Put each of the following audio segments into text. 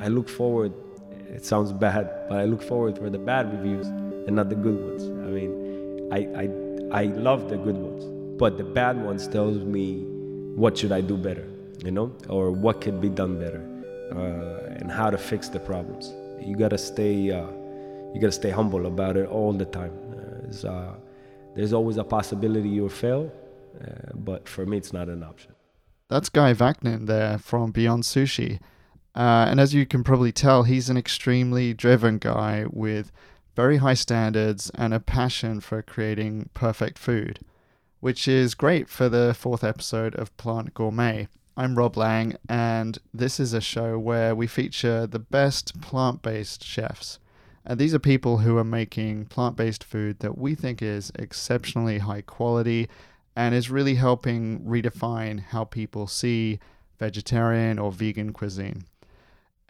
I look forward. It sounds bad, but I look forward for the bad reviews and not the good ones. I mean, I I I love the good ones, but the bad ones tells me what should I do better, you know, or what could be done better, uh, and how to fix the problems. You gotta stay. Uh, you gotta stay humble about it all the time. Uh, there's always a possibility you'll fail, uh, but for me, it's not an option. That's Guy Vaknin there from Beyond Sushi. Uh, and as you can probably tell, he's an extremely driven guy with very high standards and a passion for creating perfect food, which is great for the fourth episode of Plant Gourmet. I'm Rob Laing, and this is a show where we feature the best plant based chefs. And these are people who are making plant based food that we think is exceptionally high quality and is really helping redefine how people see vegetarian or vegan cuisine.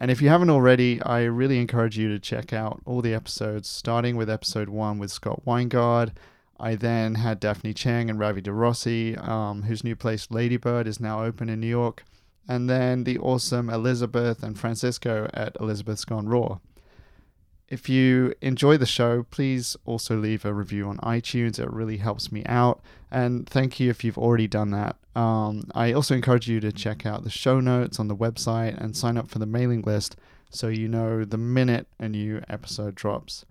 And if you haven't already, I really encourage you to check out all the episodes, starting with episode one with Scott Weingard. I then had Daphne Cheng and Ravi DeRossi, um, whose new place Ladybird is now open in New York, and then the awesome Elizabeth and Francisco at Elizabeth's Gone Raw. If you enjoy the show, please also leave a review on iTunes. It really helps me out. And thank you if you've already done that. Um, I also encourage you to check out the show notes on the website and sign up for the mailing list so you know the minute a new episode drops.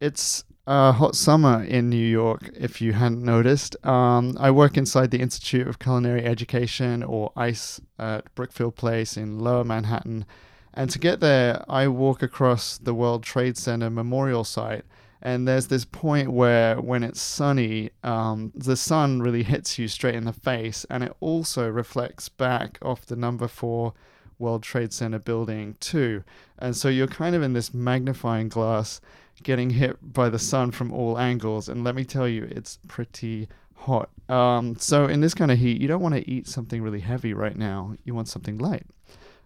It's a hot summer in New York, if you hadn't noticed. Um, I work inside the Institute of Culinary Education, or ICE, at Brookfield Place in Lower Manhattan and to get there, I walk across the World Trade Center memorial site. And there's this point where, when it's sunny, um, the sun really hits you straight in the face. And it also reflects back off the number four World Trade Center building, too. And so you're kind of in this magnifying glass getting hit by the sun from all angles. And let me tell you, it's pretty hot. Um, so, in this kind of heat, you don't want to eat something really heavy right now. You want something light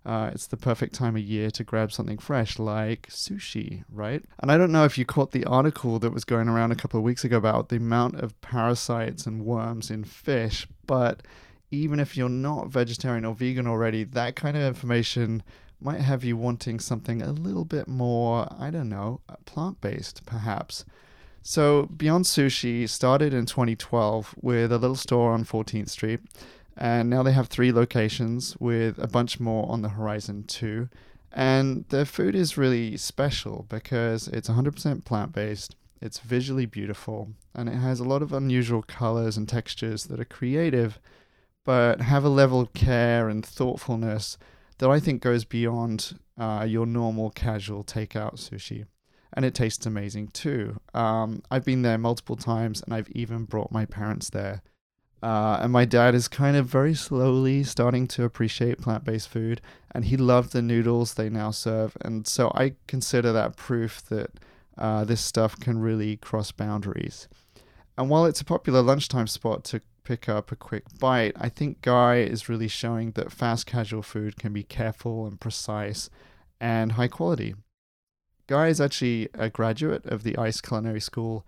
uh, it's the perfect time of year to grab something fresh like sushi, right? And I don't know if you caught the article that was going around a couple of weeks ago about the amount of parasites and worms in fish, but even if you're not vegetarian or vegan already, that kind of information might have you wanting something a little bit more, I don't know, plant based perhaps. So, Beyond Sushi started in 2012 with a little store on 14th Street and now they have three locations with a bunch more on the horizon too. And their food is really special because it's 100% plant based, it's visually beautiful, and it has a lot of unusual colors and textures that are creative, but have a level of care and thoughtfulness that I think goes beyond uh, your normal casual takeout sushi. And it tastes amazing too. Um, I've been there multiple times and I've even brought my parents there uh, and my dad is kind of very slowly starting to appreciate plant based food, and he loved the noodles they now serve. And so I consider that proof that uh, this stuff can really cross boundaries. And while it's a popular lunchtime spot to pick up a quick bite, I think Guy is really showing that fast casual food can be careful and precise and high quality. Guy is actually a graduate of the ICE Culinary School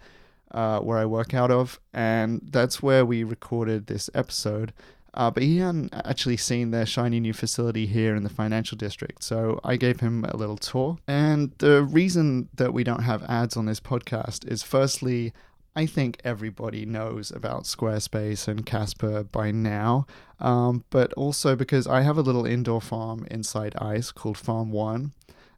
uh, where I work out of, and that's where we recorded this episode. Uh, but he hadn't actually seen their shiny new facility here in the financial district, so I gave him a little tour. And the reason that we don't have ads on this podcast is firstly, I think everybody knows about Squarespace and Casper by now, um, but also because I have a little indoor farm inside ICE called Farm One,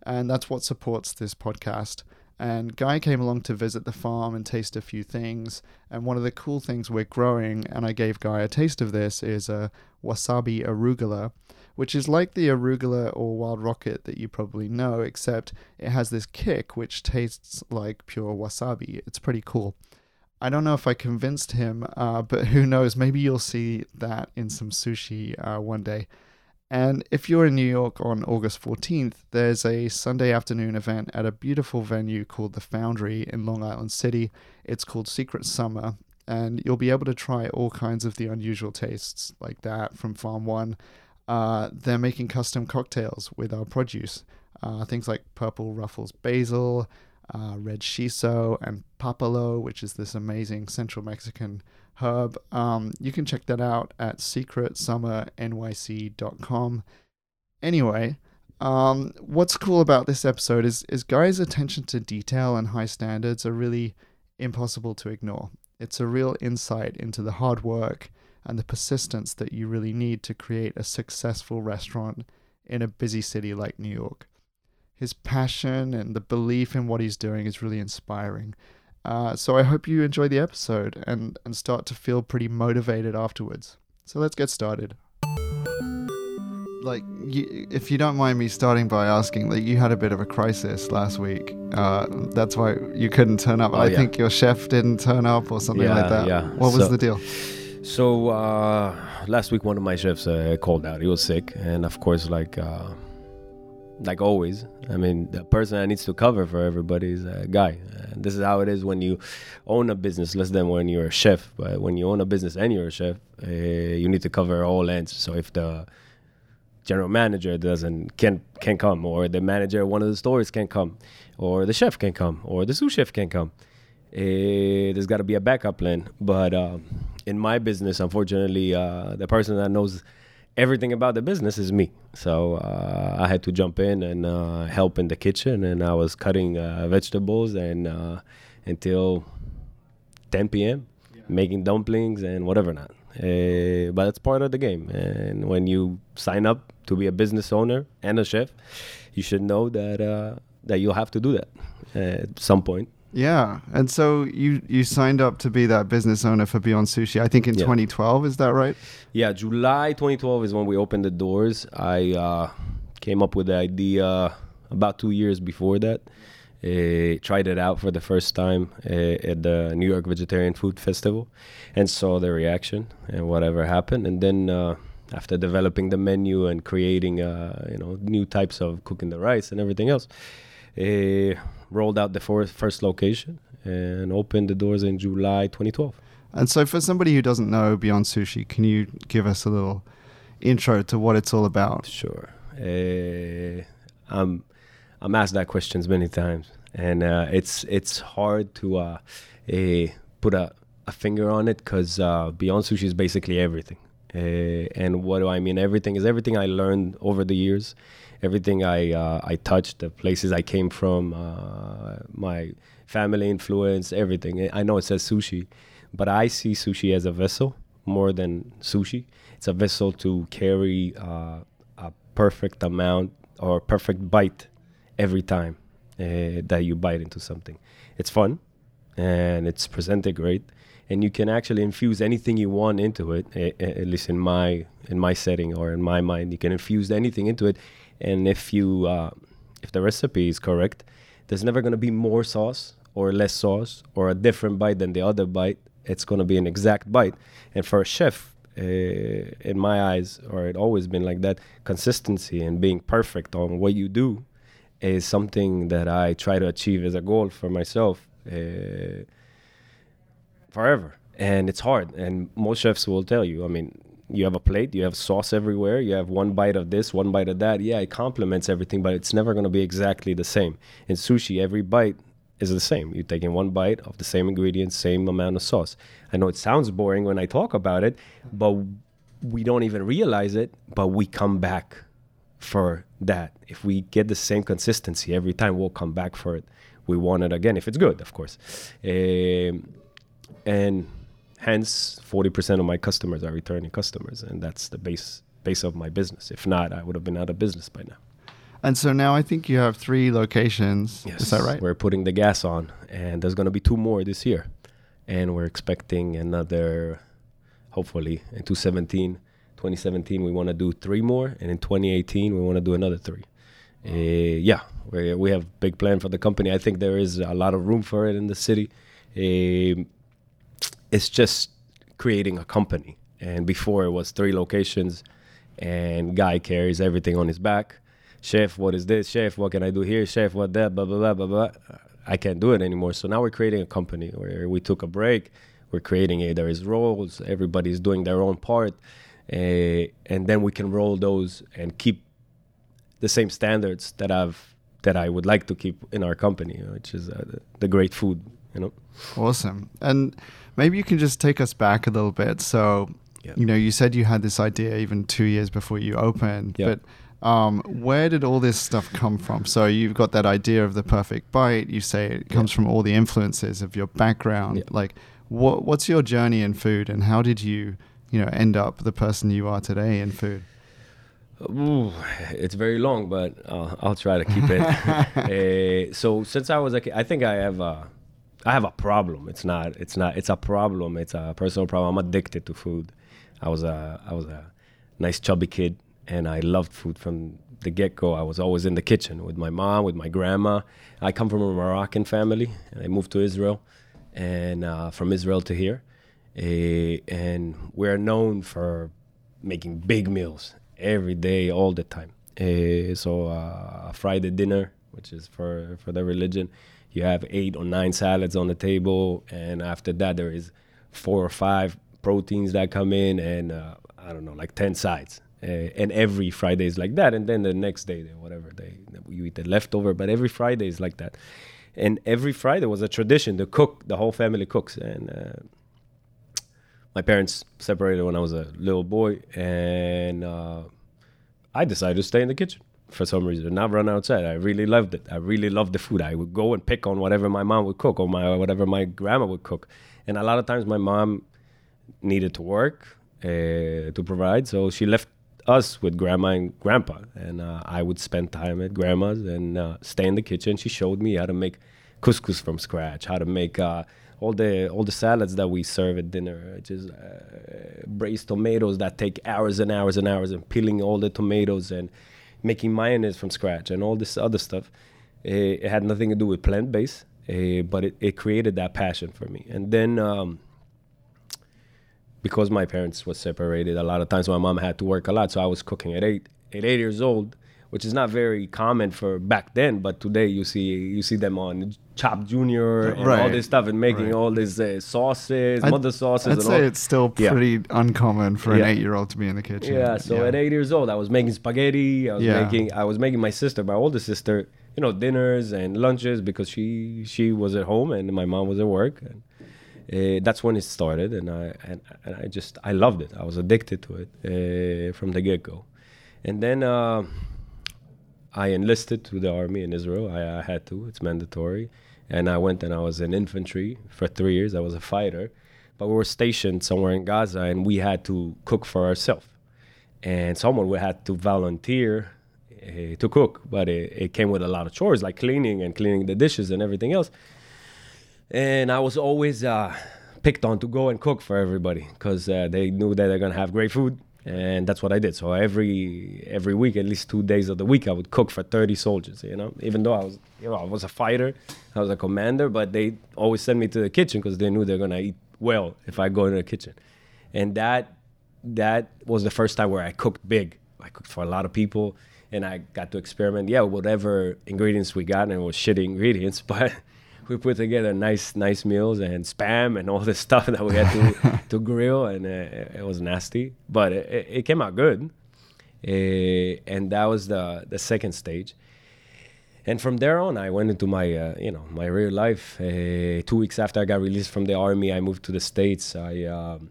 and that's what supports this podcast. And Guy came along to visit the farm and taste a few things. And one of the cool things we're growing, and I gave Guy a taste of this, is a wasabi arugula, which is like the arugula or wild rocket that you probably know, except it has this kick which tastes like pure wasabi. It's pretty cool. I don't know if I convinced him, uh, but who knows? Maybe you'll see that in some sushi uh, one day. And if you're in New York on August 14th, there's a Sunday afternoon event at a beautiful venue called The Foundry in Long Island City. It's called Secret Summer, and you'll be able to try all kinds of the unusual tastes like that from Farm One. Uh, they're making custom cocktails with our produce, uh, things like purple ruffles basil, uh, red shiso, and papalo, which is this amazing Central Mexican herb. Um, you can check that out at secretsummernyc.com. Anyway, Um, what's cool about this episode is is Guy's attention to detail and high standards are really impossible to ignore. It's a real insight into the hard work and the persistence that you really need to create a successful restaurant in a busy city like New York. His passion and the belief in what he's doing is really inspiring. Uh, so I hope you enjoy the episode and, and start to feel pretty motivated afterwards. So let's get started. Like, you, if you don't mind me starting by asking, like, you had a bit of a crisis last week. Uh, that's why you couldn't turn up. Oh, I yeah. think your chef didn't turn up or something like that. yeah. What was So- the deal? So uh, last week, one of my chefs uh, called out. He was sick, and of course, like uh, like always, I mean, the person that needs to cover for everybody is a guy. And this is how it is when you own a business, less than when you're a chef. But when you own a business and you're a chef, uh, you need to cover all ends. So if the general manager doesn't can can come, or the manager of one of the stores can come, or the chef can come, or the sous chef can come. Eh, there's got to be a backup plan. But um, in my business, unfortunately, uh, the person that knows everything about the business is me. So uh, I had to jump in and uh, help in the kitchen, and I was cutting uh, vegetables and uh, until 10 p.m. making dumplings and whatever not. Uh, but it's part of the game. And when you sign up to be a business owner and a chef, you should know that uh, that you'll have to do that at some point. Yeah, and so you you signed up to be that business owner for Beyond Sushi. I think in Yeah. 2012, is that right? Yeah, July 2012 is when we opened the doors. I uh, came up with the idea about two years before that. Uh, tried it out for the first time uh, at the New York Vegetarian Food Festival, and saw the reaction and whatever happened. And then uh, after developing the menu and creating, uh, you know, new types of cooking the rice and everything else, uh, rolled out the for- first location and opened the doors in July 2012. And so for somebody who doesn't know Beyond Sushi, can you give us a little intro to what it's all about? Sure. Uh, I'm I'm asked that questions many times, and uh, it's it's hard to uh, uh, put a, a finger on it because uh, Beyond Sushi is basically everything. Uh, and what do I mean? Everything is everything I learned over the years, everything I uh, I touched, the places I came from, uh, my family influence, everything. I know it says sushi, but I see sushi as a vessel more than sushi. It's a vessel to carry uh, a perfect amount or perfect bite every time uh, that you bite into something. It's fun and it's presented great, and you can actually infuse anything you want into it. a- a- At least in my in my setting or in my mind, you can infuse anything into it, and if you uh, if the recipe is correct, there's never going to be more sauce or less sauce or a different bite than the other bite. It's going to be an exact bite, and for a chef, uh, in my eyes, or it always been like that, consistency and being perfect on what you do is something that I try to achieve as a goal for myself uh, forever. And it's hard. And most chefs will tell you, I mean, you have a plate, you have sauce everywhere, you have one bite of this, one bite of that. Yeah, it complements everything, but it's never going to be exactly the same. In sushi, every bite is the same. You're taking one bite of the same ingredients, same amount of sauce. I know it sounds boring when I talk about it, but we don't even realize it, but we come back for that. If we get the same consistency every time, we'll come back for it. We want it again if it's good, of course. Um, and hence, 40% of my customers are returning customers, and that's the base base of my business. If not, I would have been out of business by now. And so now I think you have three locations. Is that right? We're putting the gas on, and there's going to be two more this year, and we're expecting another. Hopefully, in 2017, 2017 we want to do three more, and in 2018 we want to do another three. Uh, yeah, we we have big plan for the company. I think there is a lot of room for it in the city. Um it's just creating a company, and before it was three locations, and guy carries everything on his back. Chef, what is this? Chef, what can I do here? Chef, what that? Blah blah blah blah blah. I can't do it anymore. So now we're creating a company where we took a break. We're creating it. There is roles. Everybody's doing their own part, uh, and then we can roll those and keep the same standards that I've that I would like to keep in our company, which is uh, the, the great food. You know. Awesome. And maybe you can just take us back a little bit. So Yeah. You know, you said you had this idea even two years before you opened, Yeah. but um, where did all this stuff come from? So you've got that idea of the perfect bite. You say it comes from all the influences of your background. Yeah. Like, what what's your journey in food, and how did you, you know, end up the person you are today in food? Ooh, it's very long, but uh, I'll try to keep it. uh, so since I was a kid, I think I have a, I have a problem. It's not. It's not. It's a problem. It's a personal problem. I'm addicted to food. I was a. I was a nice chubby kid, and I loved food from the get go. I was always in the kitchen with my mom, with my grandma. I come from a Moroccan family, and I moved to Israel, and uh, from Israel to here, uh, and we're known for making big meals every day, all the time. Uh, so a Friday dinner, which is for for the religion, you have eight or nine salads on the table, and after that there is four or five proteins that come in, and uh, I don't know, like ten sides. Uh, and every Friday is like that, and then the next day, whatever day you eat the leftover, but every Friday is like that. And every Friday was a tradition The cook. The whole family cooks, and uh, my parents separated when I was a little boy, and uh, I decided to stay in the kitchen for some reason, not run outside. I really loved it. I really loved the food. I would go and pick on whatever my mom would cook or my whatever my grandma would cook, and a lot of times my mom needed to work uh, to provide, so she left us with grandma and grandpa, and uh, I would spend time at grandma's and uh, stay in the kitchen. She showed me how to make couscous from scratch, how to make uh, all the all the salads that we serve at dinner, just uh, braised tomatoes that take hours and hours and hours, and peeling all the tomatoes and making mayonnaise from scratch and all this other stuff. Uh, it had nothing to do with plant based, uh, but it, it created that passion for me. And then. Um, because my parents were separated, a lot of times my mom had to work a lot, so I was cooking at eight at eight years old, which is not very common for back then. But today you see you see them on Chopped Junior and all Right. this stuff and making Right. all these uh, sauces, I'd- mother sauces. I'd and say all. it's still Yeah. pretty uncommon for Yeah. an eight-year-old to be in the kitchen. Yeah, so at eight years old, I was making spaghetti. I was Yeah. making I was making my sister, my older sister, you know, dinners and lunches because she she was at home and my mom was at work. And uh, that's when it started, and I and, and I just I loved it. I was addicted to it uh, from the get go, and then uh, I enlisted to the army in Israel. I, I had to; it's mandatory. And I went and I was in infantry for three years. I was a fighter, but we were stationed somewhere in Gaza, and we had to cook for ourselves. And someone we had to volunteer uh, to cook, but it, it came with a lot of chores like cleaning and cleaning the dishes and everything else and I was always uh, picked on to go and cook for everybody because uh, they knew that they're gonna have great food, and that's what I did. So every every week, at least two days of the week, I would cook for 30 soldiers. You know, even though I was you know I was a fighter, I was a commander, but they always sent me to the kitchen because they knew they're gonna eat well if I go in the kitchen, and that that was the first time where I cooked big. I cooked for a lot of people, and I got to experiment. Yeah, whatever ingredients we got, and it was shitty ingredients, but we put together nice nice meals and spam and all this stuff that we had to to grill, and uh, it was nasty, but it, it- came out good. Uh, and that was the the second stage. And from there on, I went into my uh, you know my real life. Uh, two weeks after I got released from the army, I moved to the states. I um,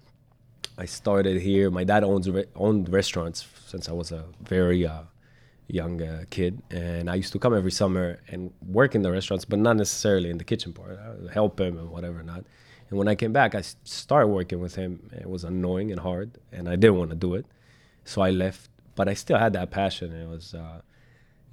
I started here. My dad owns re- owned restaurants since I was a very uh, young uh, kid, and I used to come every summer and work in the restaurants, but not necessarily in the kitchen part. I help him and whatever not. And when I came back, I started working with him. It was annoying and hard, and I didn't want to do it, so I left. But I still had that passion. It was uh,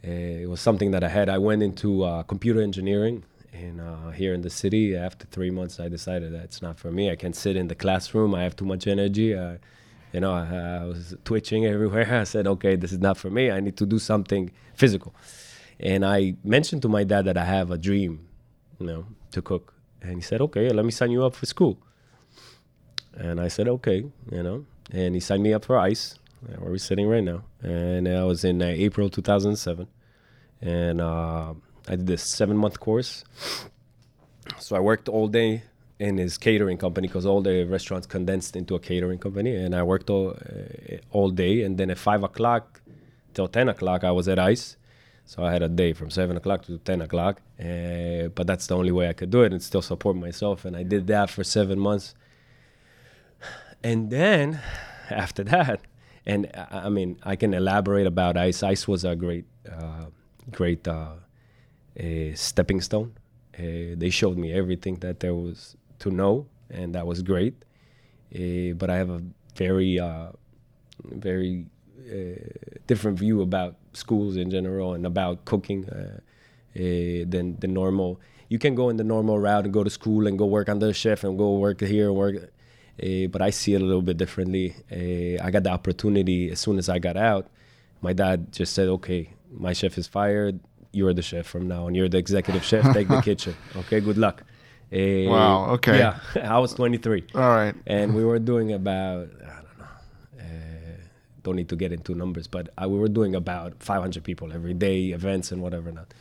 it was something that I had. I went into uh, computer engineering in uh, here in the city. After three months, I decided that it's not for me. I can't sit in the classroom. I have too much energy. You know, I, I was twitching everywhere. I said, okay, this is not for me. I need to do something physical. And I mentioned to my dad that I have a dream, you know, to cook. And he said, okay, let me sign you up for school. And I said, okay, you know. And he signed me up for ICE, where we're sitting right now. And I was in uh, April 2007. And uh, I did this seven month course. So I worked all day in his catering company because all the restaurants condensed into a catering company. And I worked all, uh, all day. And then at five o'clock till 10 o'clock, I was at ICE. So I had a day from seven o'clock to 10 o'clock. Uh, but that's the only way I could do it and still support myself. And I did that for seven months. And then after that, and I, I mean, I can elaborate about ICE. ICE was a great, uh, great uh, a stepping stone. They showed me everything that there was to know, and that was great. Uh, but I have a very, uh, very uh, different view about schools in general and about cooking uh, uh, than the normal. You can go in the normal route and go to school and go work under a chef and go work here and work. Uh, but I see it a little bit differently. Uh, I got the opportunity as soon as I got out. My dad just said, "Okay, my chef is fired. You're the chef from now on. You're the executive chef. Take the kitchen. Okay, good luck." Uh, Wow, okay. Yeah, I was 23 All right. and we were doing about I don't know, uh, don't need to get into numbers, but uh, we were doing about 500 people every day, events and whatever not.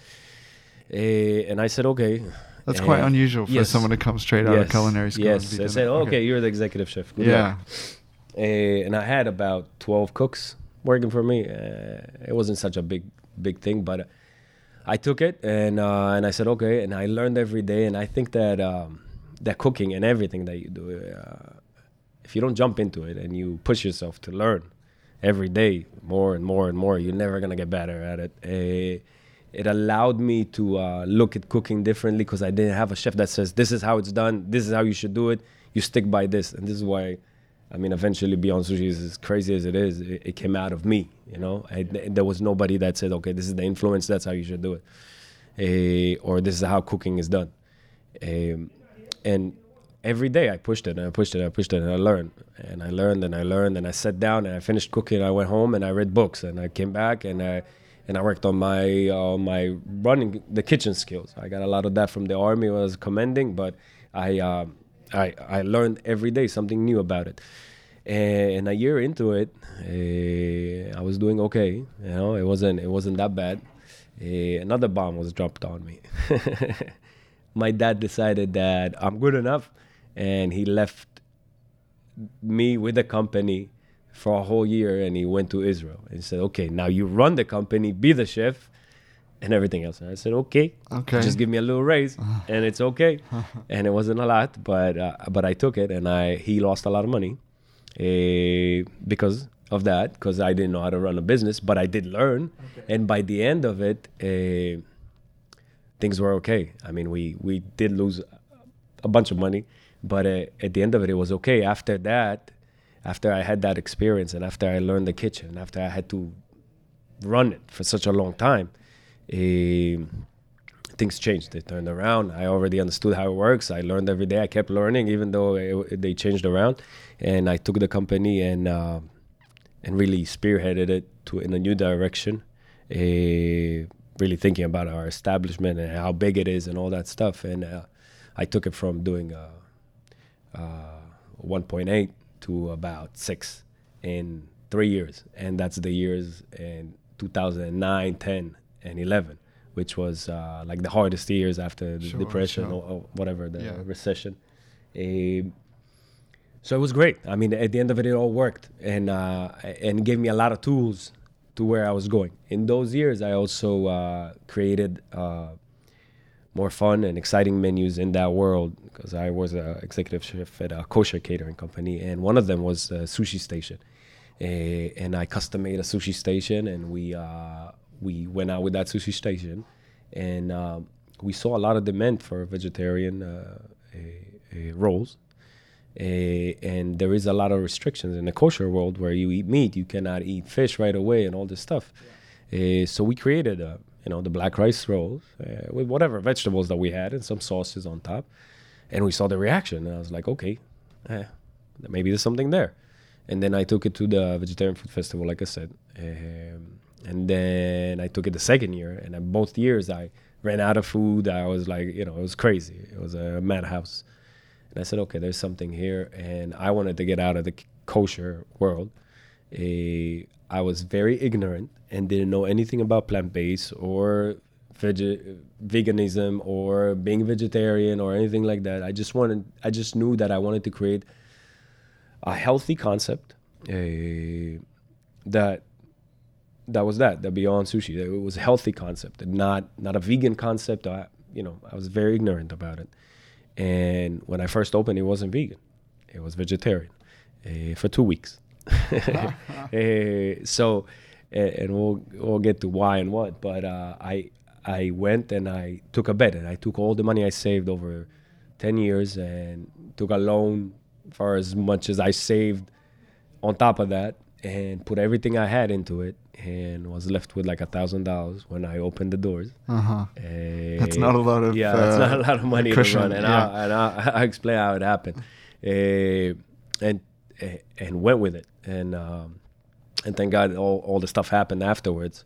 Uh, and I said, okay. That's quite Uh, unusual for yes. someone to come straight out of culinary school. Yes, I said, oh, okay, you're the executive chef. Good Yeah. Uh, and I had about 12 cooks working for me. Uh, it wasn't such a big, big thing, but I took it and uh, and I said okay, and I learned every day. And I think that um, that cooking and everything that you do, uh, if you don't jump into it and you push yourself to learn every day more and more and more, you're never gonna get better at it. Uh, it allowed me to uh, look at cooking differently because I didn't have a chef that says this is how it's done, this is how you should do it. You stick by this, and this is why. I mean, eventually, Beyond Sushi is as crazy as it is. It, it came out of me, you know. I, there was nobody that said, "Okay, this is the influence. That's how you should do it," Eh, or "This is how cooking is done." Um, and every day I pushed it and I pushed it, and I pushed it, and I learned and I learned and I learned and I sat down and I finished cooking. I went home and I read books and I came back and I and I worked on my uh, my running the kitchen skills. I got a lot of that from the army. I was commending, but I um, I I learned every day something new about it. And a year into it, uh, I was doing okay. You know, it wasn't it wasn't that bad. Uh, another bomb was dropped on me. My dad decided that I'm good enough, and he left me with the company for a whole year, and he went to Israel and said, "Okay, now you run the company, be the chef." And everything else. And I said, okay, Okay. just give me a little raise, and it's okay. and it wasn't a lot, but uh, but I took it, and I he lost a lot of money eh, because of that, because I didn't know how to run a business, but I did learn, and by the end of it, eh, things were okay. I mean, we we did lose a bunch of money, but uh, at the end of it, it was okay. After that, after I had that experience, and after I learned the kitchen, after I had to run it for such a long time, eh, things changed. They turned around. I already understood how it works. I learned every day. I kept learning, even though it, they changed around. And I took the company and uh, and really spearheaded it to in a new direction. Uh, really thinking about our establishment and how big it is and all that stuff. And uh, I took it from doing uh, uh, 1.8 to about six in three years, and that's the years in 2009, 10, and 11, which was uh, like the hardest years after the Sure, depression sure. or, or whatever the Yeah. recession. Um, so it was great. I mean, at the end of it, it all worked, and uh, and gave me a lot of tools to where I was going. In those years, I also uh, created uh, more fun and exciting menus in that world because I was an executive chef at a kosher catering company, and one of them was a sushi station. Eh, and I custom made a sushi station, and we uh, we went out with that sushi station, and um, we saw a lot of demand for vegetarian uh, eh, eh, rolls. Eh, and there is a lot of restrictions in the kosher world where you eat meat, you cannot eat fish right away, and all this stuff. Eh, so we created, uh, you know, the black rice rolls uh, with whatever vegetables that we had and some sauces on top, and we saw the reaction. And I was like, okay, eh, maybe there's something there. And then I took it to the vegetarian food festival, like I said, um, and then I took it the second year, and then both years I ran out of food. I was like, you know, it was crazy. It was a madhouse. And I said, okay, there's something here. And I wanted to get out of the kosher world. Eh, I was very ignorant and didn't know anything about plant based or veg- veganism or being vegetarian or anything like that. I just wanted, I just knew that I wanted to create a healthy concept eh, that that was that the beyond sushi. It was a healthy concept not not a vegan concept. I, you know i was very ignorant about it. And when i first opened it wasn't vegan. It was vegetarian uh, for two weeks. Eh, so, eh, and we'll we'll get to why and what. But uh, I I went and I took a bet and I took all the money I saved over ten years and took a loan for as much as I saved on top of that and put everything I had into it and was left with like a thousand dollars when I opened the doors. Uh-huh. Eh, That's not a lot of, yeah, that's uh, not a lot of money cushion, to run, and, yeah. I, and I, I explain how it happened, Eh, and eh, and went with it, and um, and thank God all, all the stuff happened afterwards,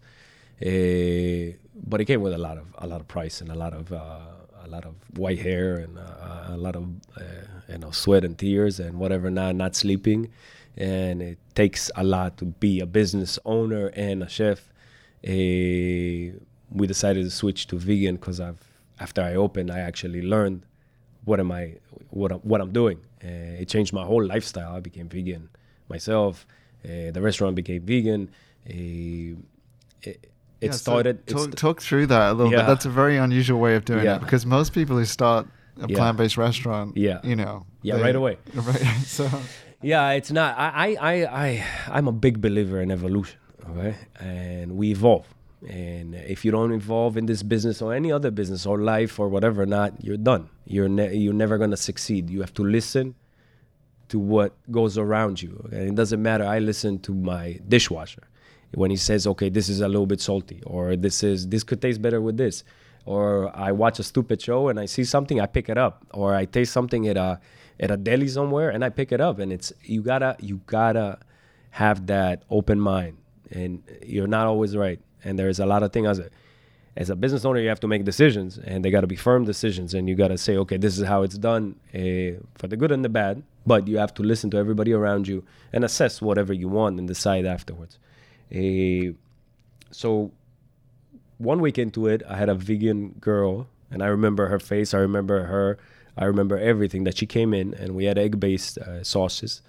Eh, but it came with a lot of a lot of price and a lot of uh, a lot of white hair and uh, a lot of uh, you know sweat and tears and whatever, not not sleeping, and it takes a lot to be a business owner and a chef. Eh, we decided to switch to vegan because I've after I opened, I actually learned what am I what I'm, what I'm doing. Uh, it changed my whole lifestyle. I became vegan myself. Uh, the restaurant became vegan. Uh, it, it Yeah, so started. it talk, st- talk through that a little Yeah. bit. That's a very unusual way of doing Yeah. it because most people who start a plant-based restaurant, Yeah. you know, Yeah, right away. Right. So Yeah, it's not. I, I, I, I'm a big believer in evolution. Okay, and we evolve. And if you don't evolve in this business or any other business or life or whatever, not you're done. You're ne- you're never gonna succeed. You have to listen to what goes around you. Okay? It doesn't matter. I listen to my dishwasher when he says, "Okay, this is a little bit salty," or "This is this could taste better with this," or I watch a stupid show and I see something, I pick it up, or I taste something at a at a deli somewhere and I pick it up. And it's you gotta you gotta have that open mind, and you're not always right. And there's a lot of things as a as a business owner, you have to make decisions, and they got to be firm decisions, and you got to say, okay, this is how it's done uh, for the good and the bad. But you have to listen to everybody around you and assess whatever you want and decide afterwards. Uh, so one week into it, I had a vegan girl, and I remember her face. I remember her. I remember everything that she came in, and we had egg-based uh, sauces,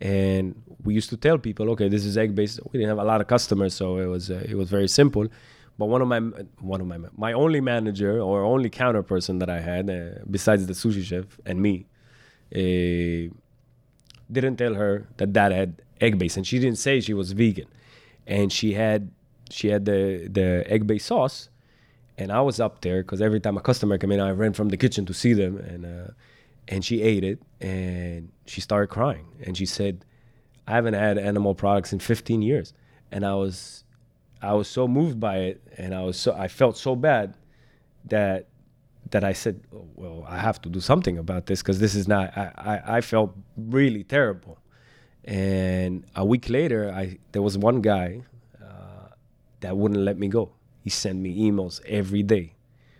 and we used to tell people, okay, this is egg-based. We didn't have a lot of customers, so it was uh, it was very simple. But one of my one of my my only manager or only counter person that I had, uh, besides the sushi chef and me, uh, didn't tell her that that had egg base, and she didn't say she was vegan, and she had she had the the egg based sauce, and I was up there because every time a customer came in, I ran from the kitchen to see them, and uh, and she ate it, and she started crying, and she said, "I haven't had animal products in 15 years," and I was I was so moved by it, and I was so I felt so bad that that I said, oh, well, I have to do something about this because this is not. I, I I felt really terrible, and a week later, I there was one guy uh, that wouldn't let me go. He sent me emails every day.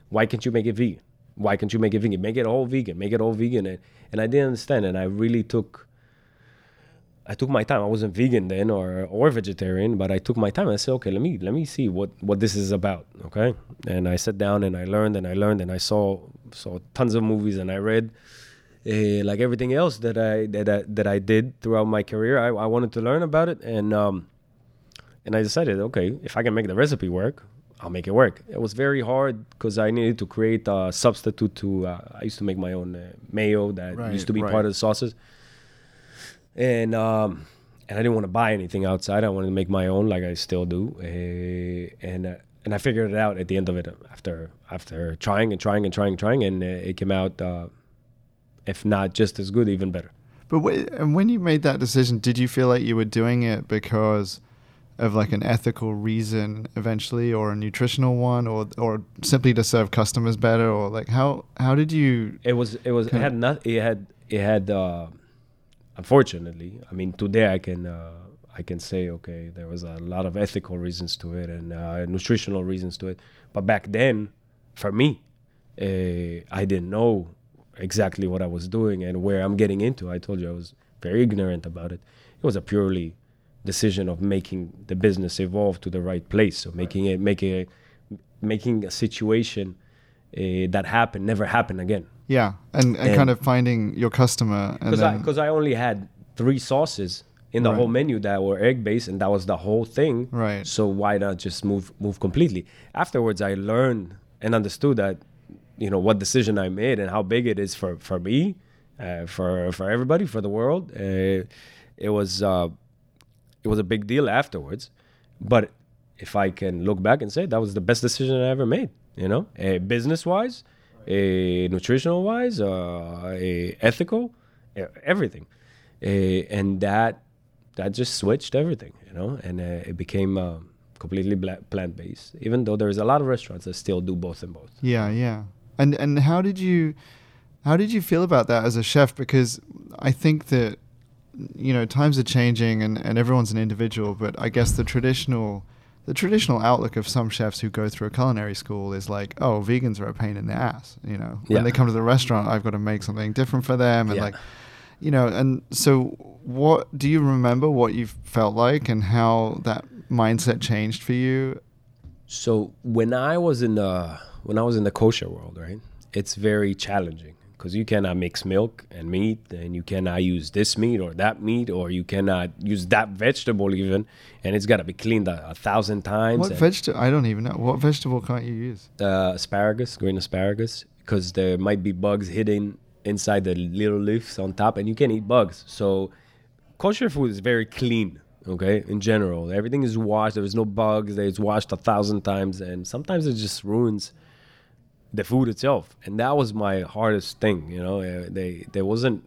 Why can't you make it vegan? Why can't you make it vegan? Make it all vegan. Make it all vegan. And, and I didn't understand. And I really took I took my time. I wasn't vegan then or or vegetarian, but I took my time. I said, okay, let me let me see what what this is about. Okay, and I sat down and I learned and I learned and I saw saw tons of movies and I read. Uh, like everything else that I that I, that I did throughout my career, I, I wanted to learn about it, and um, and I decided, okay, if I can make the recipe work, I'll make it work. It was very hard because I needed to create a substitute to. Uh, I used to make my own uh, mayo that Right, used to be right. part of the sauces, and um, and I didn't want to buy anything outside. I wanted to make my own, like I still do, uh, and uh, and I figured it out at the end of it after after trying and trying and trying and trying, and uh, it came out, uh, if not just as good, even better. But wait, and when you made that decision, did you feel like you were doing it because of like an ethical reason eventually, or a nutritional one, or or simply to serve customers better, or like how how did you? It was it was it had not it had it had uh, unfortunately I mean today I can uh, I can say okay there was a lot of ethical reasons to it and uh, nutritional reasons to it but back then for me uh, I didn't know exactly what I was doing and where I'm getting into I told you I was very ignorant about it it was a purely decision of making the business evolve to the right place so making it making it making a situation uh, that happened never happen again Yeah, and, and, And- kind of finding your customer, because I I only had three sauces in the Right. whole menu that were egg based, and that was the whole thing. Right. So why not just move move completely? Afterwards, I learned and understood that you know what decision I made and how big it is for for me, uh, for for everybody, for the world. Uh, it was. Uh, it was a big deal afterwards. But if I can look back and say that was the best decision I ever made, you know, uh, business wise, uh, nutritional wise, uh, ethical, everything, and that that just switched everything, you know, and it became. Um, completely plant based. Even though there's a lot of restaurants that still do both and both. Yeah, yeah. And and how did you how did you feel about that as a chef? Because I think that you know times are changing and, and everyone's an individual, but I guess the traditional the traditional outlook of some chefs who go through a culinary school is like, oh, vegans are a pain in the ass. You know, when yeah. they come to the restaurant, I've got to make something different for them, and yeah. like, you know, and so what do you remember what you felt like and how that mindset changed for you? So when I was in the when I was in the kosher world, right, it's very challenging because you cannot mix milk and meat and you cannot use this meat or that meat or you cannot use that vegetable even and it's got to be cleaned a, a, thousand times what vegetable i don't even know. What vegetable can't you use? Uh, asparagus green asparagus because there might be bugs hidden inside the little leaves on top and you can't eat bugs. So kosher food is very clean okay in general. Everything is washed. There's no bugs. It's washed a thousand times and sometimes it just ruins the food itself. And that was my hardest thing you know? Uh, they there wasn't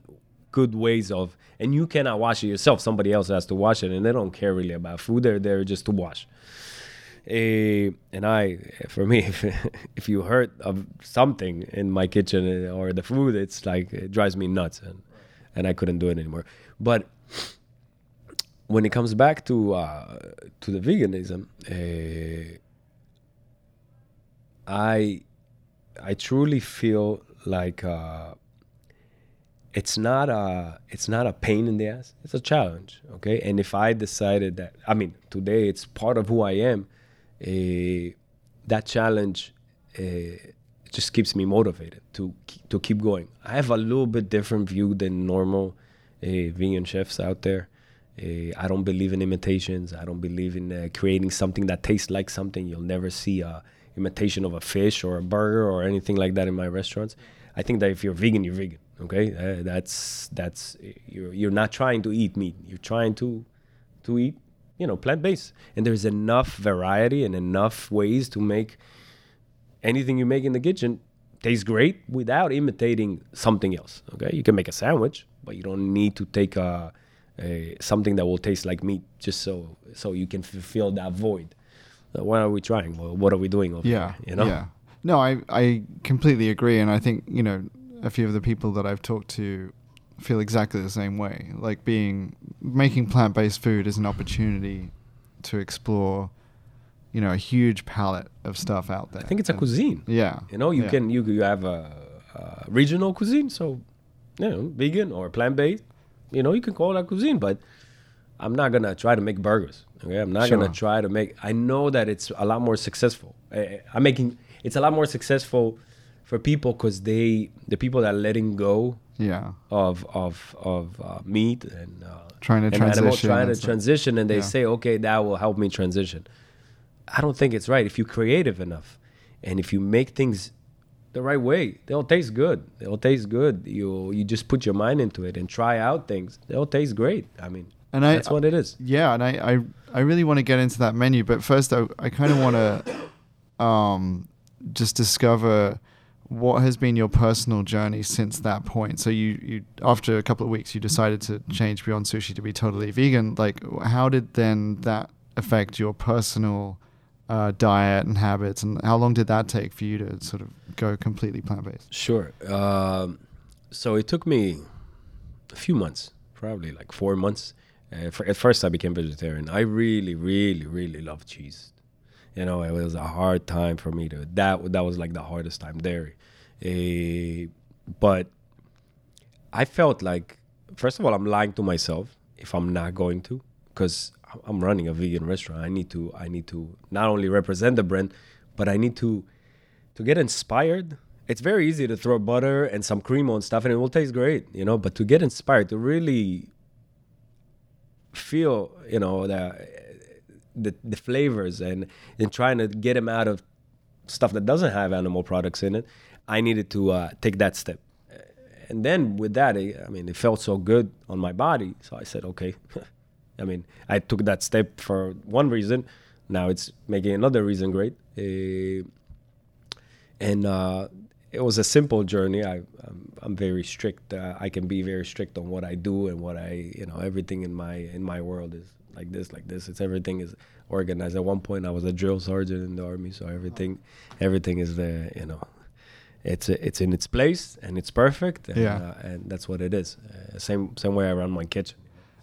good ways of and you cannot wash it yourself. Somebody else has to wash it and they don't care really about food. They're there just to wash. Uh, and i for me if, if you hurt of something in my kitchen or the food it's like it drives me nuts and and i couldn't do it anymore. But when it comes back to uh, to the veganism uh, i I truly feel like uh, it's not a it's not a pain in the ass. It's a challenge, okay? And if I decided that, I mean, today it's part of who I am. Uh, that challenge uh, just keeps me motivated to to keep going. I have a little bit different view than normal uh, vegan chefs out there. I don't believe in imitations. I don't believe in creating something that tastes like something. You'll never see a imitation of a fish or a burger or anything like that in my restaurants. I think that if you're vegan, you're vegan. Okay, uh, that's that's you're you're not trying to eat meat. You're trying to to eat, you know, plant based. And there's enough variety and enough ways to make anything you make in the kitchen taste great without imitating something else. Okay, you can make a sandwich, but you don't need to take a, a something that will taste like meat just so so you can fulfill that void. Why are we trying? Well, what are we doing? Over yeah, you know. Yeah. No, I I completely agree, and I think you know a few of the people that I've talked to feel exactly the same way. Like being making plant based food is an opportunity to explore, you know, a huge palette of stuff out there. I think it's a cuisine. Yeah. You know, you yeah. can you you have a, a, regional cuisine, so you know, vegan or plant based. You know, you can call that cuisine, but I'm not gonna try to make burgers. Okay, I'm not sure. gonna try to make. I know that it's a lot more successful. I, I'm making. It's a lot more successful for people because they, the people that are letting go. Yeah. Of of of uh, meat and uh, trying to and transition, animal, trying to transition, and they yeah. say, okay, that will help me transition. I don't think it's right. If you're creative enough, and if you make things the right way, they'll taste good. They'll taste good. You you just put your mind into it and try out things. They'll taste great. I mean, and I, that's what it is. Yeah, and I, I, I really want to get into that menu, but first I, I kind of want to um, just discover what has been your personal journey since that point. So you, you after a couple of weeks you decided to change Beyond Sushi to be totally vegan. Like how did then that affect your personal uh, diet and habits, and how long did that take for you to sort of go completely plant based? Sure. Um, so it took me a few months, probably like four months uh, for, at first, I became vegetarian. I really, really, really love cheese. You know, it was a hard time for me to that. That was like the hardest time dairy. Uh, but I felt like, first of all, I'm lying to myself if I'm not going to, because I'm running a vegan restaurant. I need to. I need to not only represent the brand, but I need to to get inspired. It's very easy to throw butter and some cream on stuff, and it will taste great, you know. But to get inspired, to really feel you know the the, the flavors and and trying to get them out of stuff that doesn't have animal products in it i needed to uh, take that step and then with that it, i mean it felt so good on my body so i said okay I mean, I took that step for one reason. Now it's making another reason great. Uh, and uh, it was a simple journey. I, I'm, I'm very strict. Uh, I can be very strict on what I do and what I, you know, everything in my in my world is like this, like this. It's everything is organized. At one point, I was a drill sergeant in the army, so everything, everything is there. You know, it's it's in its place and it's perfect. And, Yeah. uh, and that's what it is. Uh, same same way I run my kitchen.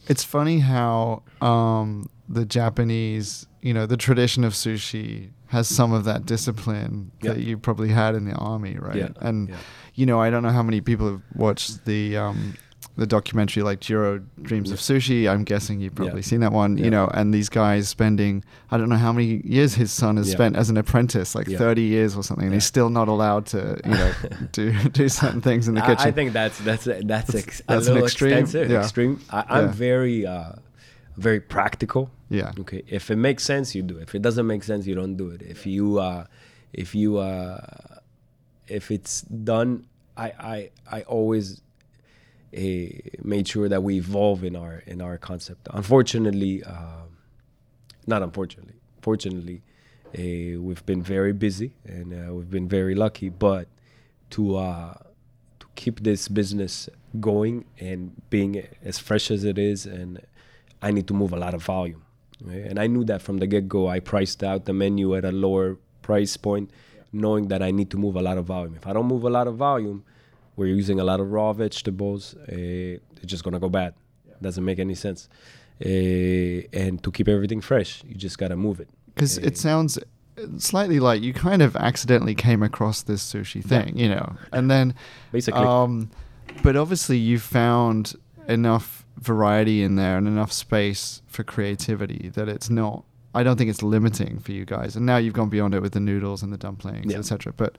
It's funny how um, the Japanese, you know, the tradition of sushi has some of that discipline Yeah. that you probably had in the army, right? Yeah, And yeah. you know, I don't know how many people have watched the um, the documentary like Jiro Dreams of Sushi. I'm guessing you've probably seen that one. You know, and these guys spending I don't know how many years his son has spent as an apprentice, like Yeah. 30 years or something, and he's still not allowed to, you know, do do certain things in the kitchen. I, think that's that's that's ex- that's a an little extreme, extreme. I, I'm Yeah. very uh, very practical. yeah. Okay, if it makes sense, you do it. If it doesn't make sense, you don't do it. If you uh, if you uh, if it's done, I I I always uh, made sure that we evolve in our in our concept. Unfortunately, um, not unfortunately, fortunately, uh, we've been very busy and uh, we've been very lucky. But to uh, to keep this business going and being as fresh as it is, and I need to move a lot of volume. right? And I knew that from the get go. I priced out the menu at a lower price point, knowing that I need to move a lot of volume. If I don't move a lot of volume, we're using a lot of raw vegetables. Uh, it's just gonna go bad. Doesn't make any sense. Uh, and to keep everything fresh, you just gotta move it. because Uh, it sounds slightly like you kind of accidentally came across this sushi thing, you know, and then Basically, um, but obviously you found enough variety in there and enough space for creativity that it's not. I don't think it's limiting for you guys. And now you've gone beyond it with the noodles and the dumplings, Yeah. etc. But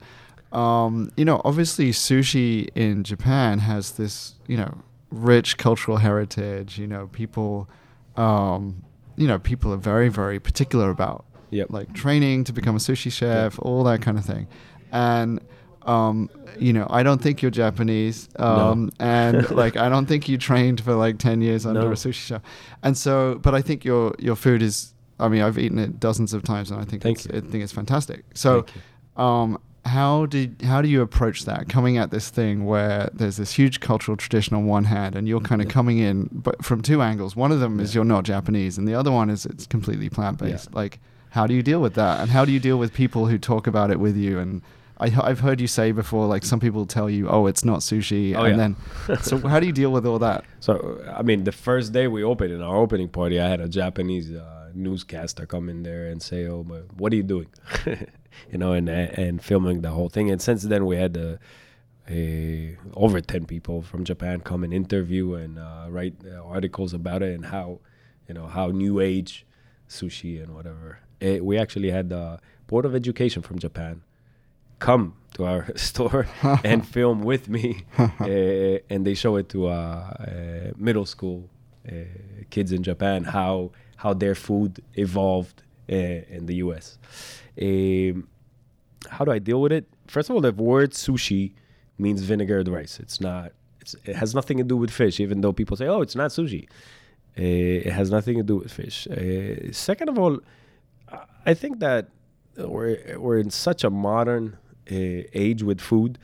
um, you know, obviously sushi in Japan has this, you know, rich cultural heritage. You know, people, um, you know, people are very, very particular about Yep. like training to become a sushi chef, all that kind of thing. And um, you know, I don't think you're Japanese, um, and like I don't think you trained for like ten years under No. a sushi chef. And so, but I think your your food is. I mean, I've eaten it dozens of times, and I think Thank it's, you. I think it's fantastic. So, um, how did how do you approach that? Coming at this thing where there's this huge cultural tradition on one hand, and you're kind of Yeah. coming in, but from two angles. One of them is you're not Japanese, and the other one is it's completely plant based. Yeah. Like, how do you deal with that? And how do you deal with people who talk about it with you? And I, I've heard you say before, like some people tell you, "Oh, it's not sushi," Oh, and yeah. then so how do you deal with all that? So I mean, the first day we opened in our opening party, I had a Japanese uh, newscaster come in there and say, "Oh, but what are you doing?" you know, and and filming the whole thing. And since then, we had uh, a, over ten people from Japan come and interview and uh, write uh, articles about it and how, you know, how new age sushi and whatever. Eh, we actually had the board of education from Japan come to our store and film with me uh, and they show it to uh, uh, middle school uh, kids in Japan how how their food evolved uh, in the US. Um, how do I deal with it? First of all, the word sushi means vinegared rice. It's not. It's, it has nothing to do with fish, even though people say, "Oh, it's not sushi." Uh, it has nothing to do with fish. Uh, second of all, I- think that we're we're in such a modern age with food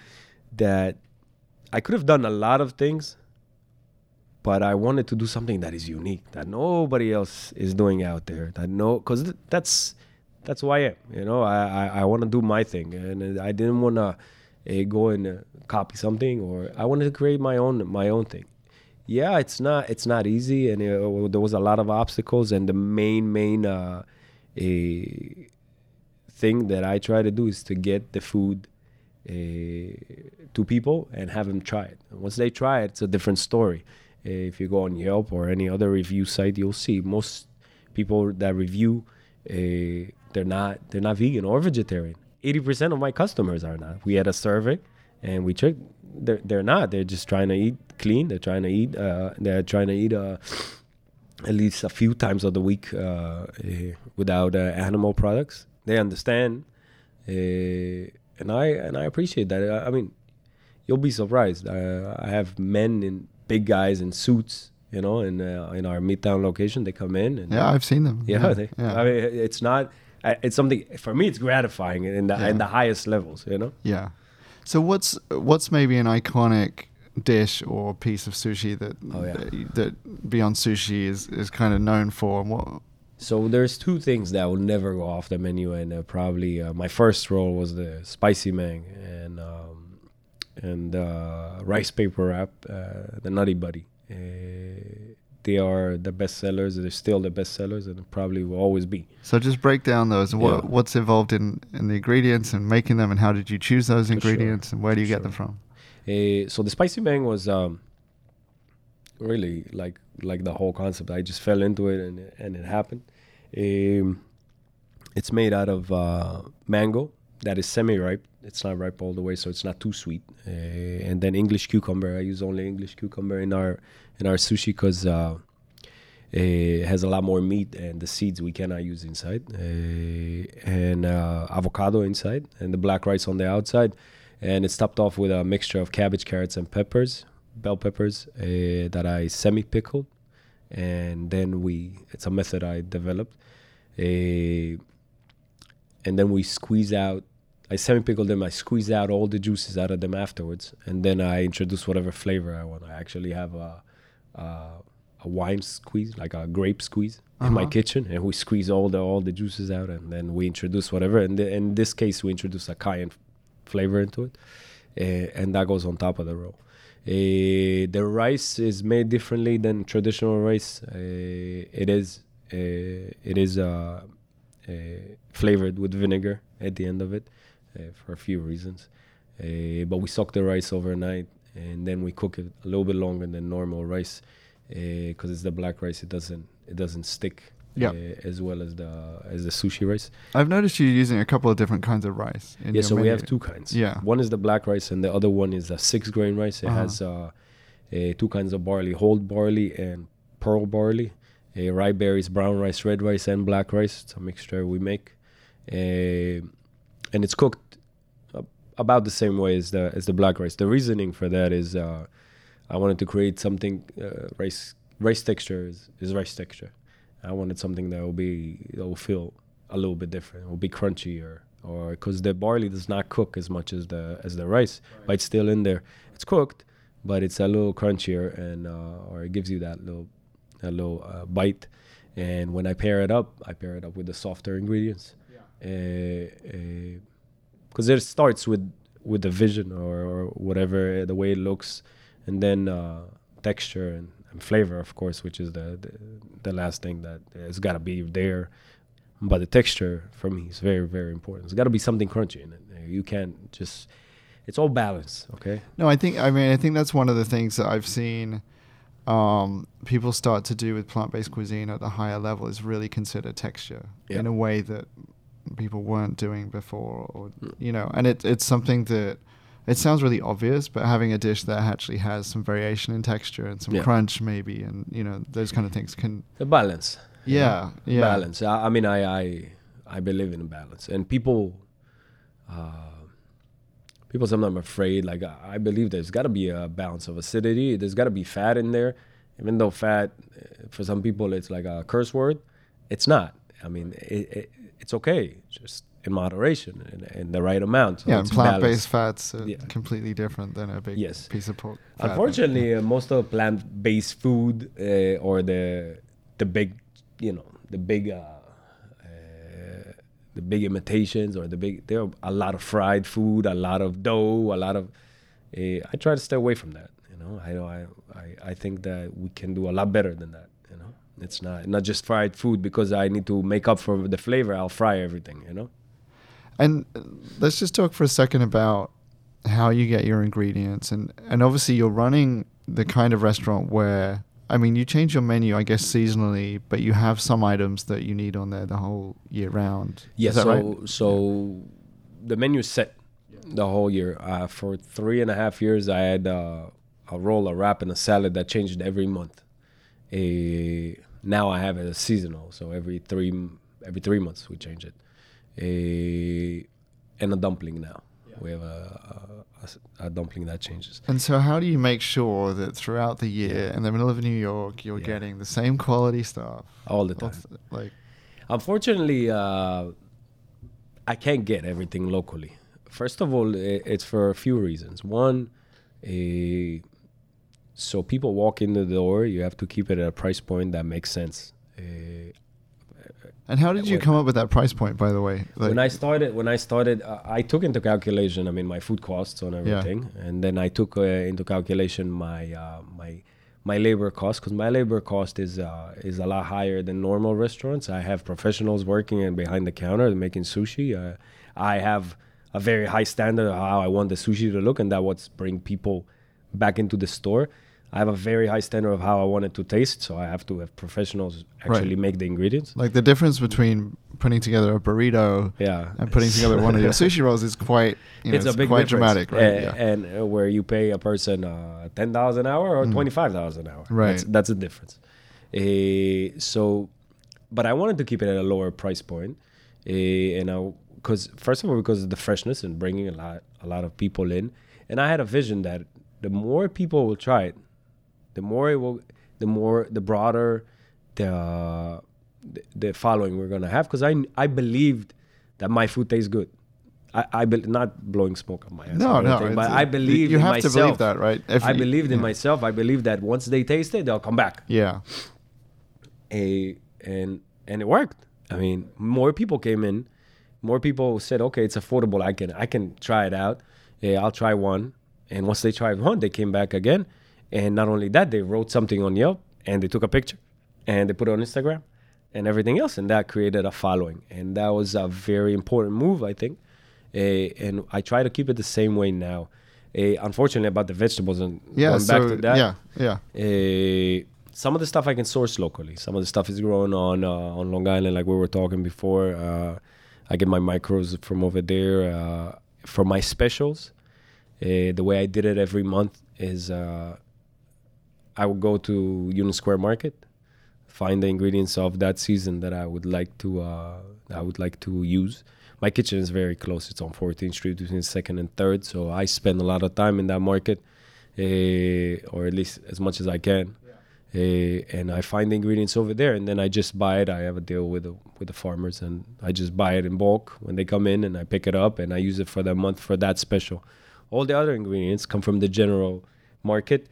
that I could have done a lot of things, but I wanted to do something that is unique that nobody else is doing out there. That no, because th- that's that's who I am. You know, I I, I want to do my thing, and I didn't want to uh, go and uh, copy something, or I wanted to create my own my own thing. Yeah, it's not it's not easy, and uh, there was a lot of obstacles, and the main main uh, a thing that I try to do is to get the food uh, to people and have them try it. And once they try it, it's a different story. Uh, if you go on Yelp or any other review site, you'll see most people that review uh, they're not they're not vegan or vegetarian. Eighty percent of my customers are not. We had a survey and we checked. They're they're not. They're just trying to eat clean. They're trying to eat. Uh, they're trying to eat. Uh, at least a few times of the week uh, eh, without uh, animal products. They understand, uh, and I and I appreciate that. I, I mean, you'll be surprised. Uh, I have men in big guys in suits you know, in uh, in our Midtown location. They come in and Yeah, I've seen them. yeah, yeah. they, yeah. I mean, it's not. It's something for me. It's gratifying in the Yeah. in the highest levels. You know. Yeah. So what's what's maybe an iconic dish or piece of sushi that Oh, yeah. that, that Beyond Sushi is is kind of known for? And what? So there's two things that will never go off the menu, and uh, probably uh, my first roll was the spicy mang and um, and uh, rice paper wrap, uh, the Nutty Buddy. Uh, they are the best sellers. They're still the best sellers, and probably will always be. So just break down those. What Yeah. what's involved in in the ingredients and making them, and how did you choose those For sure. ingredients, and where do you For get them from? Uh, so the spicy mang was um, really like like the whole concept. I just fell into it and and it happened. Um, it's made out of uh, mango that is semi-ripe. It's not ripe all the way, so it's not too sweet. Uh, and then English cucumber. I use only English cucumber in our in our sushi because uh, it has a lot more meat and the seeds we cannot use inside. Uh, and uh, avocado inside and the black rice on the outside. And it's topped off with a mixture of cabbage, carrots, and peppers, bell peppers uh, that I semi pickled. And then we, it's a method I developed. Uh, and then we squeeze out, I semi pickled them, I squeeze out all the juices out of them afterwards. And then I introduce whatever flavor I want. I actually have a, a, a wine squeeze, like a grape squeeze in my Uh-huh. kitchen. And we squeeze all the, all the juices out and then we introduce whatever. And in this case, we introduce a cayenne flavor into it, uh, and that goes on top of the roll. Uh, the rice is made differently than traditional rice. Uh, it is uh, it is flavored with vinegar at the end of it for a few reasons. But we soak the rice overnight and then we cook it a little bit longer than normal rice because it's the black rice. It doesn't it doesn't stick Yeah. uh, as well as the as the sushi rice. I've noticed you using a couple of different kinds of rice. In Yeah, so we have two kinds. Yeah. One is the black rice, and the other one is a six grain rice. It Uh-huh. has uh, uh, two kinds of barley: whole barley and pearl barley. Uh, rye berries, brown rice, red rice, and black rice. It's a mixture we make, and it's cooked about the same way as the as the black rice. The reasoning for that is uh, I wanted to create something uh, rice rice texture is, is rice texture. I wanted something that will be that will feel a little bit different. It will be crunchier, or because the barley does not cook as much as the as the rice, but it's still in there. It's cooked, but it's a little crunchier and uh, or it gives you that little that little uh, bite. And when I pair it up, I pair it up with the softer ingredients. Because it starts with with the vision or, or whatever uh, the way it looks, and then uh, texture and, and flavor, of course, which is the the, the last thing that has got to be there. But the texture for me is very very important. It's got to be something crunchy in it. You can't just. It's all balance, okay? No, I think I mean I think that's one of the things that I've seen um, people start to do with plant-based cuisine at the higher level is really consider texture Yeah. in a way that people weren't doing before, or Mm. you know, and it it's something that it sounds really obvious, but having a dish that actually has some variation in texture and some Yeah. crunch maybe, and you know those kind of things can The balance. you know? yeah yeah balance. I, I mean, I, I I believe in balance, and people, uh, people sometimes are afraid. Like I, I believe there's got to be a balance of acidity. There's got to be fat in there, even though fat, uh, for some people, it's like a curse word. It's not. I mean, it, it, it's okay, just in moderation and in, the right amount. So yeah, and plant-based balanced. fats are Yeah. completely different than a big Yes. piece of pork. Unfortunately, uh, most of the plant-based food uh, or the the big, you know, the big, uh, uh, the big imitations or the big, there are a lot of fried food, a lot of dough, a lot of. Uh, I try to stay away from that. You know, I I I, I think that we can do a lot better than that. You know, it's not not just fried food because I need to make up for the flavor. I'll fry everything. You know. And let's just talk for a second about how you get your ingredients, and and obviously you're running the kind of restaurant where I mean you change your menu, I guess seasonally, but you have some items that you need on there the whole year round. Yeah, so right? so the menu is set the whole year. Uh, for three and a half years, I had uh, a roll, a wrap, and a salad that changed every month. A now I have it as seasonal, so every three every three months we change it. A and a dumpling now. We have a, a, a a, a dumpling that changes. And so, how do you make sure that throughout the year, in the middle of New York, you're Yeah. getting the same quality stuff? All the time. What's- Like, Unfortunately, uh, I can't get everything locally. First of all, i- it's for a few reasons. One, eh, so people walk in the door, you have to keep it at a price point that makes sense. Eh, and how did you come up with that price point? By the way, like, when I started, when I started, uh, I took into calculation. I mean, my food costs on everything, and then I took uh, into calculation my uh, my my labor cost because my labor cost is uh, is a lot higher than normal restaurants. I have professionals working and behind the counter making sushi. Uh, I have a very high standard of how I want the sushi to look, and that what's bring people back into the store. I have a very high standard of how I want it to taste, so I have to have professionals actually make the ingredients. like the difference between putting together a burrito Yeah, and putting together one of your sushi rolls is quite, you know, it's it's, a big quite difference. dramatic, right? A- yeah. And uh, where you pay a person uh, ten dollars an hour or Mm. twenty five dollars an hour, Right. That's, that's a difference. Uh, so, but I wanted to keep it at a lower price point, uh, and I because first of all because of the freshness and bringing a lot a lot of people in, and I had a vision that the more people will try it, the more it will, the more the broader the the, the following we're gonna have because I I believed that my food tastes good. I, I be, not blowing smoke up my ass. No, no, but I believe you in have myself. to believe that, right? If I you- believed in myself. I believe that once they taste it, they'll come back. Yeah, A and and it worked. I mean, more people came in. More people said, "Okay, it's affordable. I can I can try it out. Yeah, I'll try one." And once they tried one, they came back again. And not only that, they wrote something on Yelp and they took a picture and they put it on Instagram and everything else, and that created a following. And that was a very important move, I think. Uh, and I try to keep it the same way now. Uh, unfortunately, about the vegetables and yeah. going So back to that, yeah, yeah. uh, some of the stuff I can source locally. Some of the stuff is grown on uh, on Long Island, like we were talking before. Uh, I get my micros from over there. Uh, for my specials, uh, the way I did it every month is uh, I would go to Union Square Market, find the ingredients of that season that I would like to uh, I would like to use. My kitchen is very close. It's on 14th Street between Second and Third, so I spend a lot of time in that market, uh, or at least as much as I can. Uh, and I find the ingredients over there, and then I just buy it. I have a deal with the with the farmers, and I just buy it in bulk when they come in, and I pick it up and I use it for that month for that special. All the other ingredients come from the general market,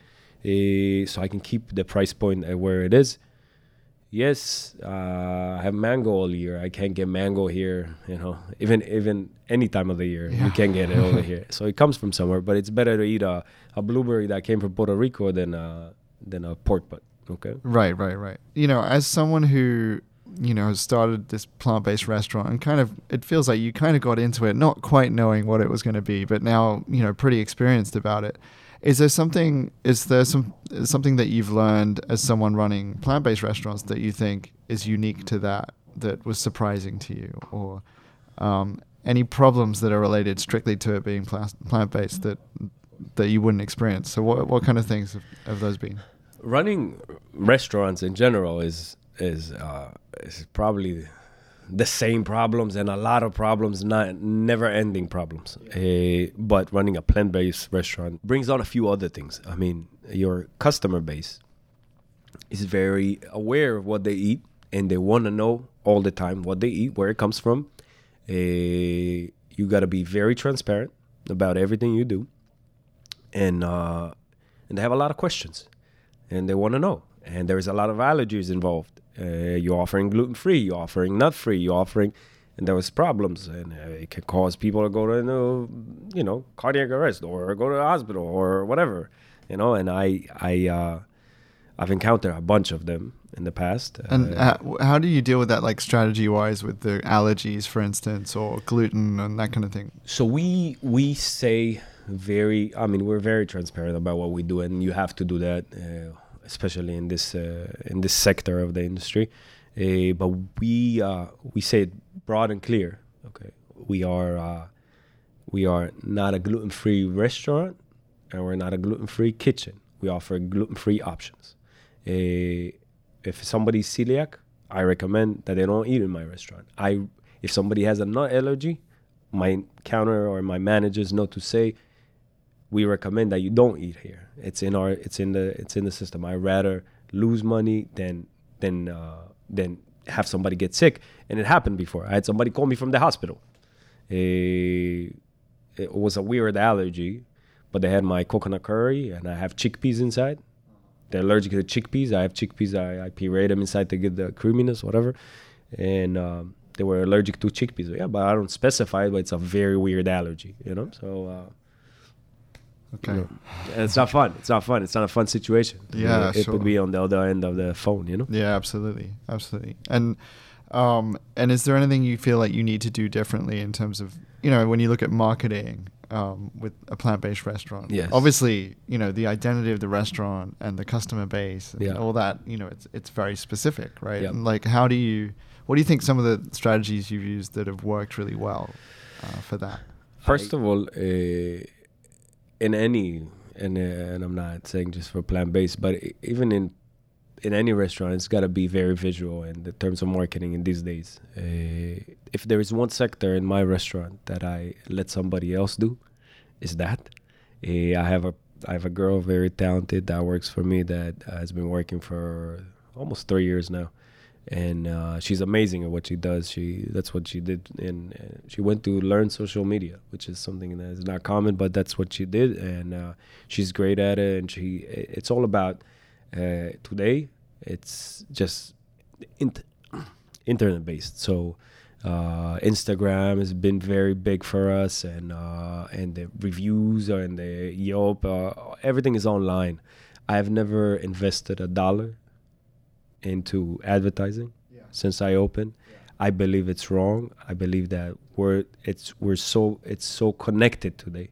uh, so I can keep the price point at where it is. Yes, uh, I have mango all year. I can't get mango here, you know, even even any time of the year. Yeah. You can't get it over here. So it comes from somewhere, but it's better to eat a, a blueberry that came from Puerto Rico than a, than a pork butt. Okay. Right, right, right. You know, as someone who you know has started this plant-based restaurant and kind of it feels like you kind of got into it not quite knowing what it was going to be, but now you know pretty experienced about it. Is there something? Is there some something that you've learned as someone running plant-based restaurants that you think is unique to that that was surprising to you, or um, any problems that are related strictly to it being plant-based that that you wouldn't experience? So, what what kind of things have, have those been? running restaurants in general is is uh, is probably the same problems and a lot of problems, not never ending problems. Uh, but running a plant based restaurant brings on a few other things. I mean, your customer base is very aware of what they eat and they want to know all the time what they eat, where it comes from. Uh, you got to be very transparent about everything you do, and uh, and they have a lot of questions and they want to know. And there's a lot of allergies involved. Uh, you're offering gluten free, you're offering nut free, you're offering, and there was problems, and uh, it can cause people to go to uh, you know cardiac arrest or go to the hospital or whatever, you know. And I I uh, I've encountered a bunch of them in the past. And Uh, uh, how do you deal with that, like strategy wise, with the allergies, for instance, or gluten and that kind of thing? so we we say very i mean we're very transparent about what we do and you have to do that uh, especially in this uh, in this sector of the industry. Uh, but we uh, we say it broad and clear okay? We are we are not a gluten-free restaurant and we're not a gluten-free kitchen. We offer gluten-free options. If somebody's celiac i recommend that they don't eat in my restaurant. I if somebody has a nut allergy my counter or my managers know to say we recommend that you don't eat here. It's in our it's in the it's in the system. I rather lose money than than uh, than have somebody get sick. And it happened before. I had somebody call me from the hospital. A, it was a weird allergy, but they had my coconut curry and I have chickpeas inside. They're allergic to chickpeas. I have chickpeas. I, I puree them inside to get the creaminess, whatever. And um, they were allergic to chickpeas. Yeah, but I don't specify, but it's a very weird allergy, you know? So, uh, Okay. you know, and it's not fun. It's not fun. It's not a fun situation. You Yeah, know, it sure. would be on the other end of the phone, you know? Yeah, absolutely, absolutely. And um, and is there anything you feel like you need to do differently in terms of you know when you look at marketing um, with a plant-based restaurant? Yes. Obviously, you know the identity of the restaurant and the customer base and Yeah. all that. You know, it's it's very specific, right? Yeah. And like, how do you? What do you think some of the strategies you've used that have worked really well uh, for that? First I- of all, uh, in any and and I'm not saying just for plant based, but even in in any restaurant, it's got to be very visual in the terms of marketing in these days. Uh, if there is one sector in my restaurant that I let somebody else do, is that. Uh, I have a I have a girl very talented that works for me that has been working for almost three years now, and uh, she's amazing at what she does. She that's what she did, and uh, she went to learn social media, which is something that is not common, but that's what she did, and uh, she's great at it. And she it's all about uh, today. It's just int- internet based, so. Uh, Instagram has been very big for us, and uh, and the reviews and the Yelp, everything is online. I've never invested a dollar into advertising since I opened. I believe it's wrong. I believe that we're it's we're so it's so connected today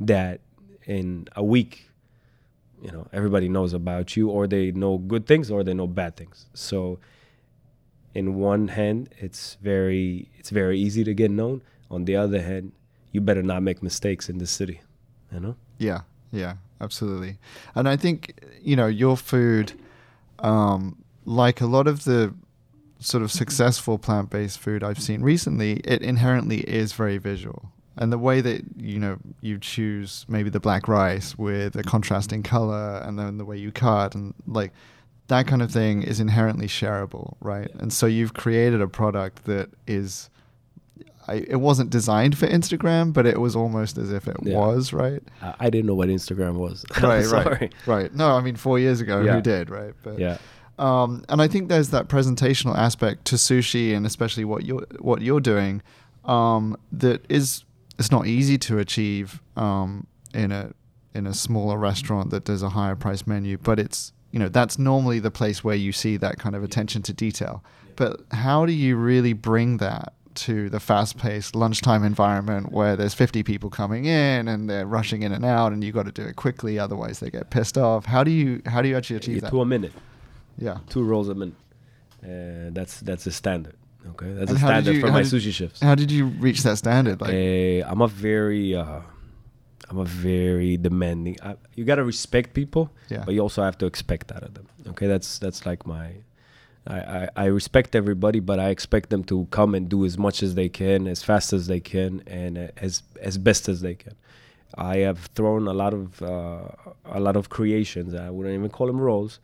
that in a week, you know, everybody knows about you, or they know good things, or they know bad things. So, in one hand, it's very it's very easy to get known. On the other hand, you better not make mistakes in this city. You know. Yeah, yeah, absolutely. And I think you know your food, um, like a lot of the sort of successful plant-based food I've seen recently, it inherently is very visual. And the way that you know you choose maybe the black rice with a contrasting color, and then the way you cut, and like that kind of thing is inherently shareable, right? And so you've created a product that is. I, it wasn't designed for Instagram, but it was almost as if it Yeah. was, right? I, I didn't know what Instagram was. right, Sorry. right, right. No, I mean four years ago, Yeah. who did, right? But Yeah. Um, and I think there's that presentational aspect to sushi, and especially what you're what you're doing, um, that is it's not easy to achieve um, in a in a smaller restaurant that does a higher price menu, but it's you know that's normally the place where you see that kind of attention to detail. But how do you really bring that to the fast-paced lunchtime environment where there's 50 people coming in and they're rushing in and out, and you've got to do it quickly, otherwise they get pissed off. How do you how do you actually achieve Yeah, that? to a minute. Yeah. two rolls a minute. Uh, that's that's a standard. Okay, that's And a standard you- for my did- sushi chefs. How did you reach that standard? Like, Uh, I'm a very, uh, I'm a very demanding. I, you gotta respect people, Yeah. but you also have to expect out of them. Okay, that's that's like my. I, I, I respect everybody, but I expect them to come and do as much as they can, as fast as they can, and uh, as as best as they can. I have thrown a lot of uh, a lot of creations. I wouldn't even call them rolls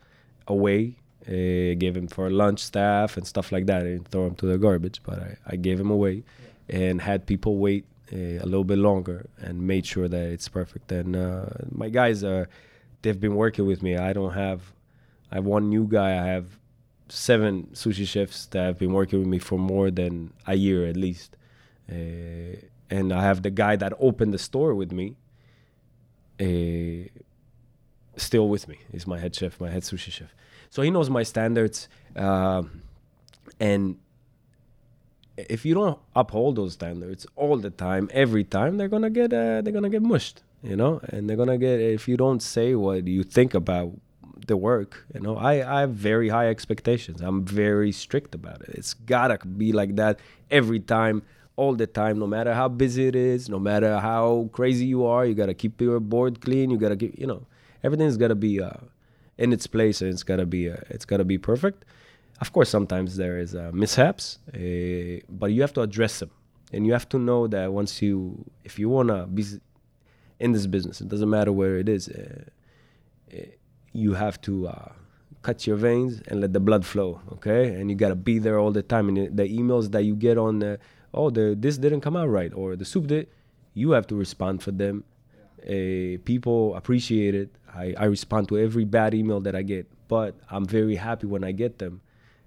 away. Uh, gave them for lunch staff and stuff like that. I didn't throw them to the garbage, but I, I gave them away and had people wait uh, a little bit longer and made sure that it's perfect. And uh, my guys are they've been working with me. I don't have I have one new guy. I have seven sushi chefs that have been working with me for more than a year at least. Uh, and I have the guy that opened the store with me. Uh, still with me. He's my head chef, my head sushi chef. So he knows my standards. Um, and if you don't uphold those standards all the time, every time, they're gonna get uh, they're gonna get mushed, you know. And they're gonna get if you don't say what you think about the work, you know. I I have very high expectations. I'm very strict about it. It's gotta be like that every time, all the time, no matter how busy it is, no matter how crazy you are. You gotta keep your board clean. You gotta keep, you know, everything's gotta be uh, in its place and it's gotta be uh, it's gotta be perfect. Of course, sometimes there is uh, mishaps, uh, but you have to address them, and you have to know that once you, if you wanna be, in this business. It doesn't matter where it is. Uh, uh, you have to uh, cut your veins and let the blood flow, okay? And you gotta be there all the time. And the emails that you get on, oh, the this didn't come out right, or the soup did, you have to respond for them. Uh, people appreciate it. I, I respond to every bad email that I get, but I'm very happy when I get them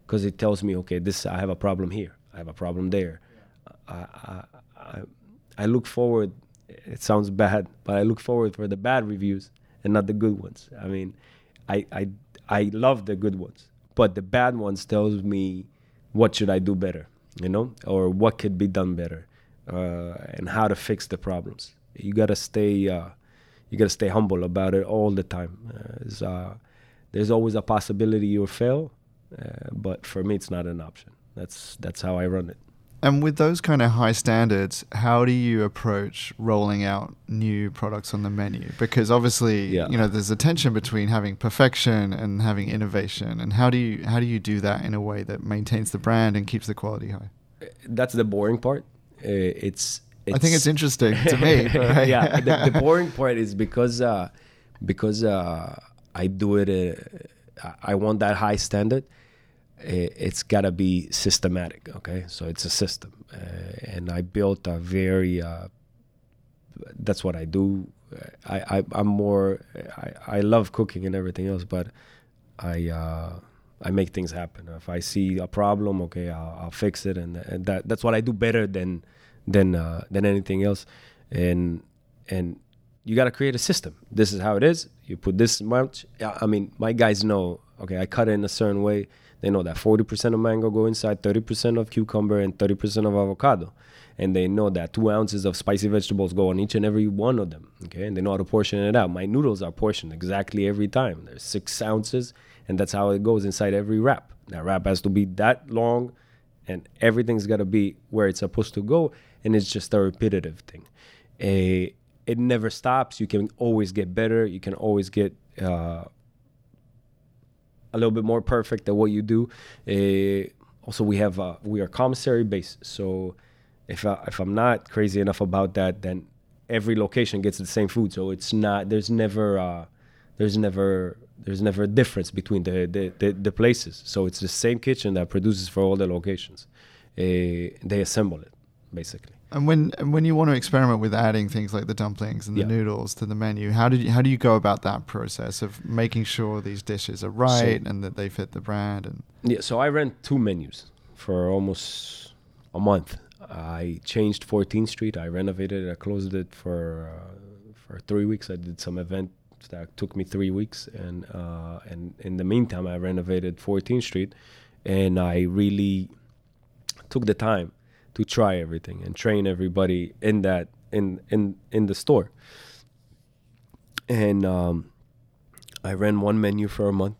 because it tells me, okay, this I have a problem here, I have a problem there. I, I, I look forward. It sounds bad, but I look forward for the bad reviews and not the good ones. I mean, I I I love the good ones, but the bad ones tells me what should I do better, you know, or what could be done better, uh, and how to fix the problems. You gotta stay uh, you gotta stay humble about it all the time. Uh, uh there's always a possibility you'll fail, uh, but for me, it's not an option. That's that's how I run it. And with those kind of high standards, how do you approach rolling out new products on the menu? Because obviously, yeah. you know, there's a tension between having perfection and having innovation. And how do you how do you do that in a way that maintains the brand and keeps the quality high? That's the boring part. Uh, it's, it's, I think it's interesting to me. Yeah, the, the, boring part is because uh, because uh, I do it. Uh, I want that high standard it's got to be systematic okay so it's a system uh, and i built a very uh, that's what i do I, I i'm more I, I love cooking and everything else but i uh, i make things happen if i see a problem okay i'll, I'll fix it and, and that that's what i do better than than uh, than anything else and and you got to create a system this is how it is you put this much i mean my guys know okay i cut it in a certain way they know that 40% of mango go inside, 30% of cucumber, and 30% of avocado. And they know that two ounces of spicy vegetables go on each and every one of them. Okay, and they know how to portion it out. My noodles are portioned exactly every time. There's six ounces, and that's how it goes inside every wrap. That wrap has to be that long, and everything's got to be where it's supposed to go. And it's just a repetitive thing. A, it never stops. You can always get better. You can always get uh, a little bit more perfect at what you do. Uh, also, we have uh, we are commissary based, so if I, if I'm not crazy enough about that, then every location gets the same food. So it's not there's never uh, there's never there's never a difference between the, the, the, the, places. So it's the same kitchen that produces for all the locations. Uh, they assemble it basically. And when and when you want to experiment with adding things like the dumplings and the yeah. noodles to the menu, how did you, how do you go about that process of making sure these dishes are right so, and that they fit the brand? And yeah, so I ran two menus for almost a month. I changed 14th Street. I renovated it. I closed it for uh, for three weeks. I did some event that took me three weeks, and uh, and in the meantime, I renovated 14th Street, and I really took the time to try everything and train everybody in that in in in the store. And um, I ran one menu for a month,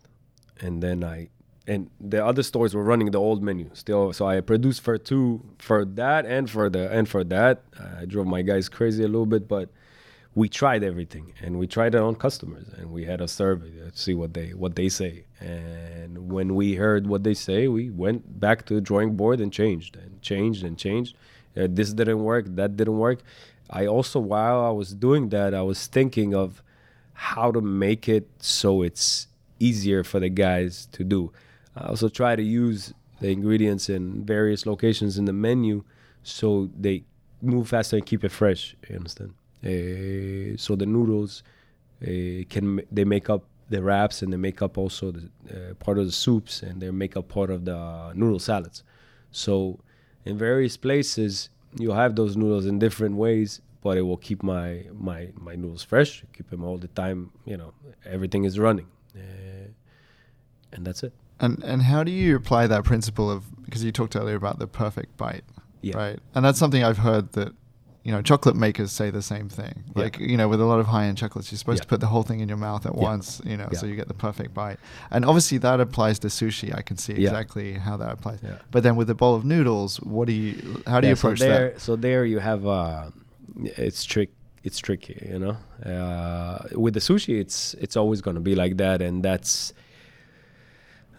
and then I and the other stores were running the old menu still. So I produced for two for that and for the and for that. I drove my guys crazy a little bit, but we tried everything and we tried it on customers and we had a survey to see what they what they say. And when we heard what they say we went back to the drawing board and changed and changed and changed. Uh, this didn't work that didn't work. I also while i was doing that i was thinking of how to make it so it's easier for the guys to do. I also try to use the ingredients in various locations in the menu so they move faster and keep it fresh you understand uh, so the noodles uh, can they make up the wraps and they make up also the uh, part of the soups and they make up part of the noodle salads. So in various places you'll have those noodles in different ways, but it will keep my my my noodles fresh, keep them all the time. You know, everything is running, uh, and that's it. And and how do you apply that principle of because you talked earlier about the perfect bite, yeah. right? And that's something I've heard that you know, chocolate makers say the same thing. Like, yeah. you know, with a lot of high end chocolates, you're supposed yeah. to put the whole thing in your mouth at yeah. once, you know, so you get the perfect bite. And obviously that applies to sushi. I can see exactly how that applies. But then with a bowl of noodles, what do you, how do you approach so there, that? So there you have, uh, it's trick, it's tricky, you know. Uh, with the sushi, it's it's always going to be like that, and that's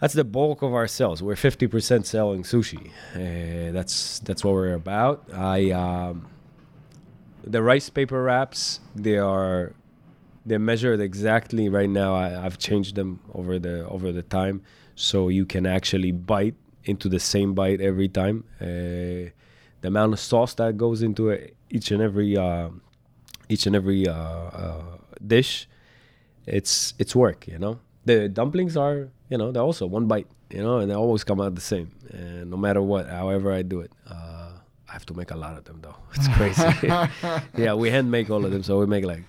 that's the bulk of our sales. We're fifty percent selling sushi. Uh, that's that's what we're about. I um, the rice paper wraps they are they're measured exactly right now. I, I've changed them over the over the time, so you can actually bite into the same bite every time. Uh, the amount of sauce that goes into it, each and every uh, each and every uh, uh, dish, it's it's work. You know, the dumplings are you know they're also one bite. You know, and they always come out the same. And no matter what, however I do it. I have to make a lot of them though. It's crazy. yeah, we hand make all of them, so we make like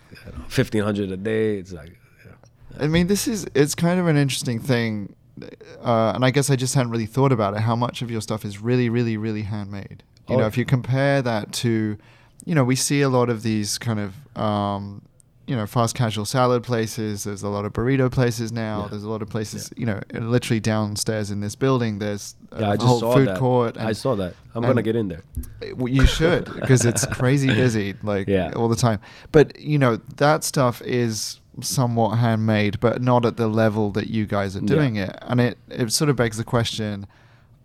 fifteen hundred a day. It's like. Yeah. I mean, this is it's kind of an interesting thing, uh, and I guess I just hadn't really thought about it. How much of your stuff is really, really, really handmade? You oh. know, if you compare that to, you know, we see a lot of these kind of um, you know fast casual salad places. There's a lot of burrito places now. Yeah. There's a lot of places. Yeah. You know, literally downstairs in this building. There's yeah, a whole food that. court. I saw that. I'm gonna get in there. You should because it's crazy busy, like yeah. all the time. But you know that stuff is somewhat handmade, but not at the level that you guys are doing it. And it it sort of begs the question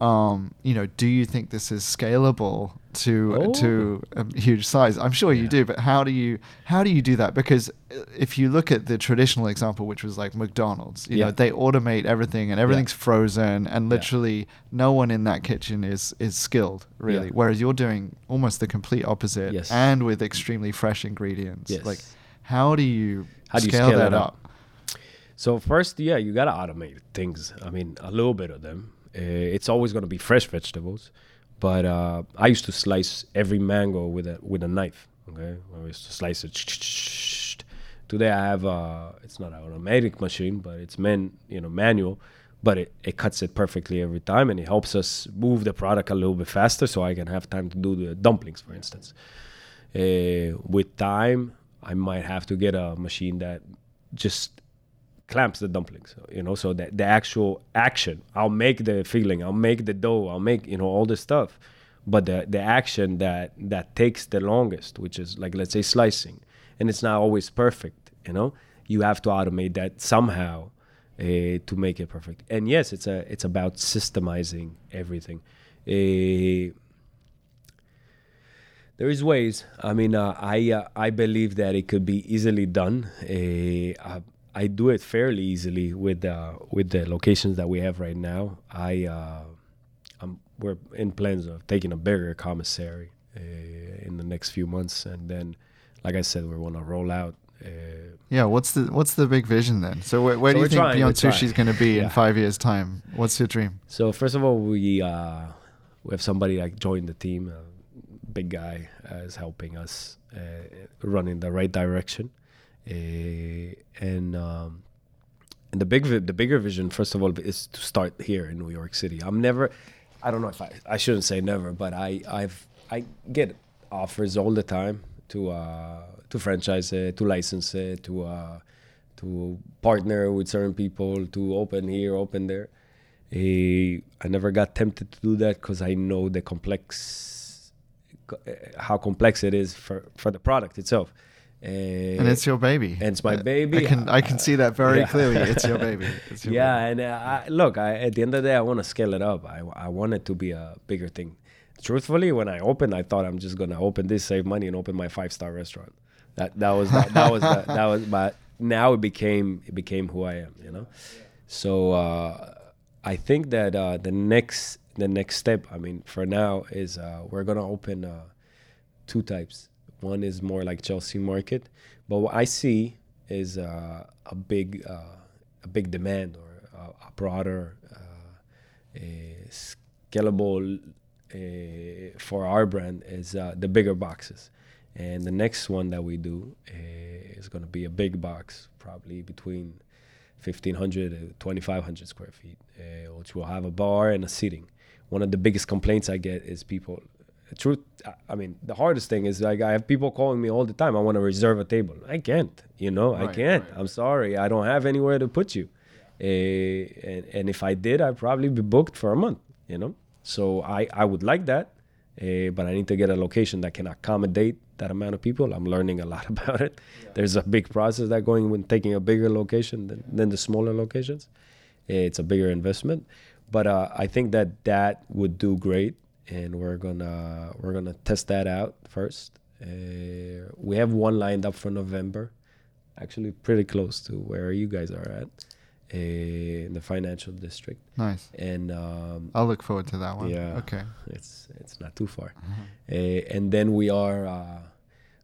um, you know, do you think this is scalable to oh. to a huge size? I'm sure yeah. you do, but how do you how do you do that? Because uh, if you look at the traditional example, which was like McDonald's, you yeah. know, they automate everything and everything's yeah. frozen, and literally no one in that kitchen is is skilled really. Whereas you're doing almost the complete opposite, yes. and with extremely fresh ingredients. Yes. Like, how do you how do you scale, scale that up? up? So first, yeah, you gotta automate things. I mean, a little bit of them uh, it's always going to be fresh vegetables, but uh, I used to slice every mango with a with a knife. Okay, I used to slice it. Today I have a, it's not an automatic machine, but it's man you know manual, but it, it cuts it perfectly every time, and it helps us move the product a little bit faster, so I can have time to do the dumplings, for instance. Uh, with time, I might have to get a machine that just clamps the dumplings you know so that the actual action i'll make the filling i'll make the dough i'll make you know all this stuff but the the action that that takes the longest which is like let's say slicing and it's not always perfect you know you have to automate that somehow uh, to make it perfect and yes it's a it's about systemizing everything uh, there is ways. I mean, uh, I uh, I believe that it could be easily done. Uh, I do it fairly easily with uh, with the locations that we have right now. I uh, I'm, we're in plans of taking a bigger commissary uh, in the next few months, and then, like I said, we want to roll out. Uh, yeah, what's the what's the big vision then? So where, where so do you think trying, Beyond Sushi is going to be yeah. in five years' time? What's your dream? So first of all, we uh, we have somebody like joined the team. A big guy uh, is helping us run in the right direction. Uh, and um, and the big the bigger vision, first of all, is to start here in New York City. I'm never, I don't know if I I shouldn't say never, but I I've I get offers all the time to uh, to franchise it, to license it, to uh, to partner with certain people, to open here, open there. Uh, I never got tempted to do that because I know the complex, how complex it is for for the product itself. And it's your baby. And it's my baby. I can I can see that very yeah. clearly. It's your baby. It's your yeah, baby. and uh, I, look, I, at the end of the day, I want to scale it up. I I want it to be a bigger thing. Truthfully, when I opened, I thought I'm just gonna open this, save money, and open my five star restaurant. That that was that, that was that, that was. But now it became it became who I am. You know, so uh, I think that uh, the next the next step. I mean, for now is uh, we're gonna open uh, two types one is more like Chelsea market, but what I see is uh, a big uh, a big demand or a, a broader uh, a scalable uh, for our brand is uh, the bigger boxes. And the next one that we do uh, is going to be a big box, probably between 1,500 to 2,500 square feet, which will have a bar and a seating. One of the biggest complaints I get is people truth i mean the hardest thing is like i have people calling me all the time. I want to reserve a table. I can't you know? Right, i can't. right. i'm sorry. I don't have anywhere to put you. Uh, and, and if i did i'd probably be booked for a month you know? So i i would like that uh, but i need to get a location that can accommodate that amount of people. I'm learning a lot about it. Yeah. there's a big process that going when taking a bigger location than, than the smaller locations. It's a bigger investment. But uh, i think that that would do great and we're gonna we're gonna test that out first Uh, we have one lined up for November, actually pretty close to where you guys are at, uh, in the financial district. Nice. And um, I'll look forward to that one. Yeah. Okay. it's it's not too far. Uh-huh. Uh, and then we are uh,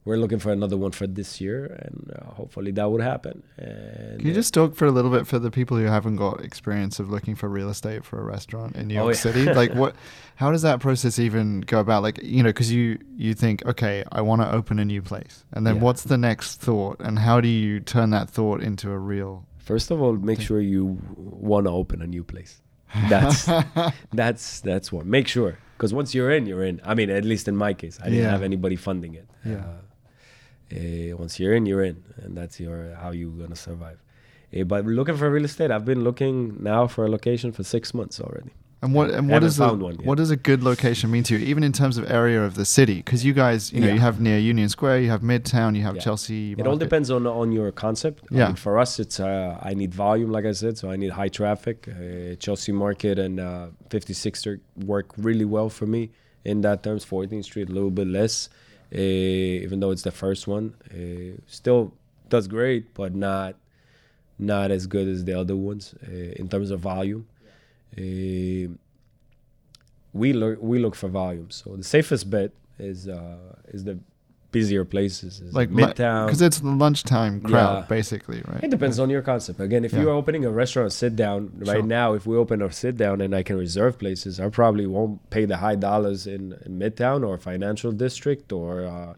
we're looking for another one for this year, and uh, hopefully that would happen. And Can you just talk for a little bit for the people who haven't got experience of looking for real estate for a restaurant in New Oh, York yeah. City? Like, what? How does that process even go about? Like, you know, because you you think, okay, I want to open a new place, and then Yeah. what's the next thought, and how do you turn that thought into a real? First of all, make Thing. sure you want to open a new place. That's that's that's one. Make sure, because once you're in, you're in. I mean, at least in my case, I didn't Yeah. have anybody funding it. Yeah. Uh, uh, once you're in, you're in, and that's your how you're gonna survive. Uh, but looking for real estate, I've been looking now for a location for six months already. And what and what is one what does a good location mean to you, even in terms of area of the city? Because you guys, you know, Yeah. you have near Union Square, you have Midtown, you have Yeah. Chelsea. It all depends on on your concept. I Yeah. mean, for us, it's uh, I need volume, like I said, so I need high traffic. Uh, Chelsea Market and uh, 56th work really well for me in that terms. 14th Street a little bit less, uh, even though it's the first one. Uh, still does great, but not not as good as the other ones uh, in terms of volume. Uh, we look we look for volume. So the safest bet is uh, is the busier places, like Midtown. because it's the lunchtime crowd, Yeah. basically, right? It depends on your concept. Again, if Yeah. you're opening a restaurant, sit down right Sure. now. If we open a sit down and I can reserve places, I probably won't pay the high dollars in, in Midtown or Financial District or uh,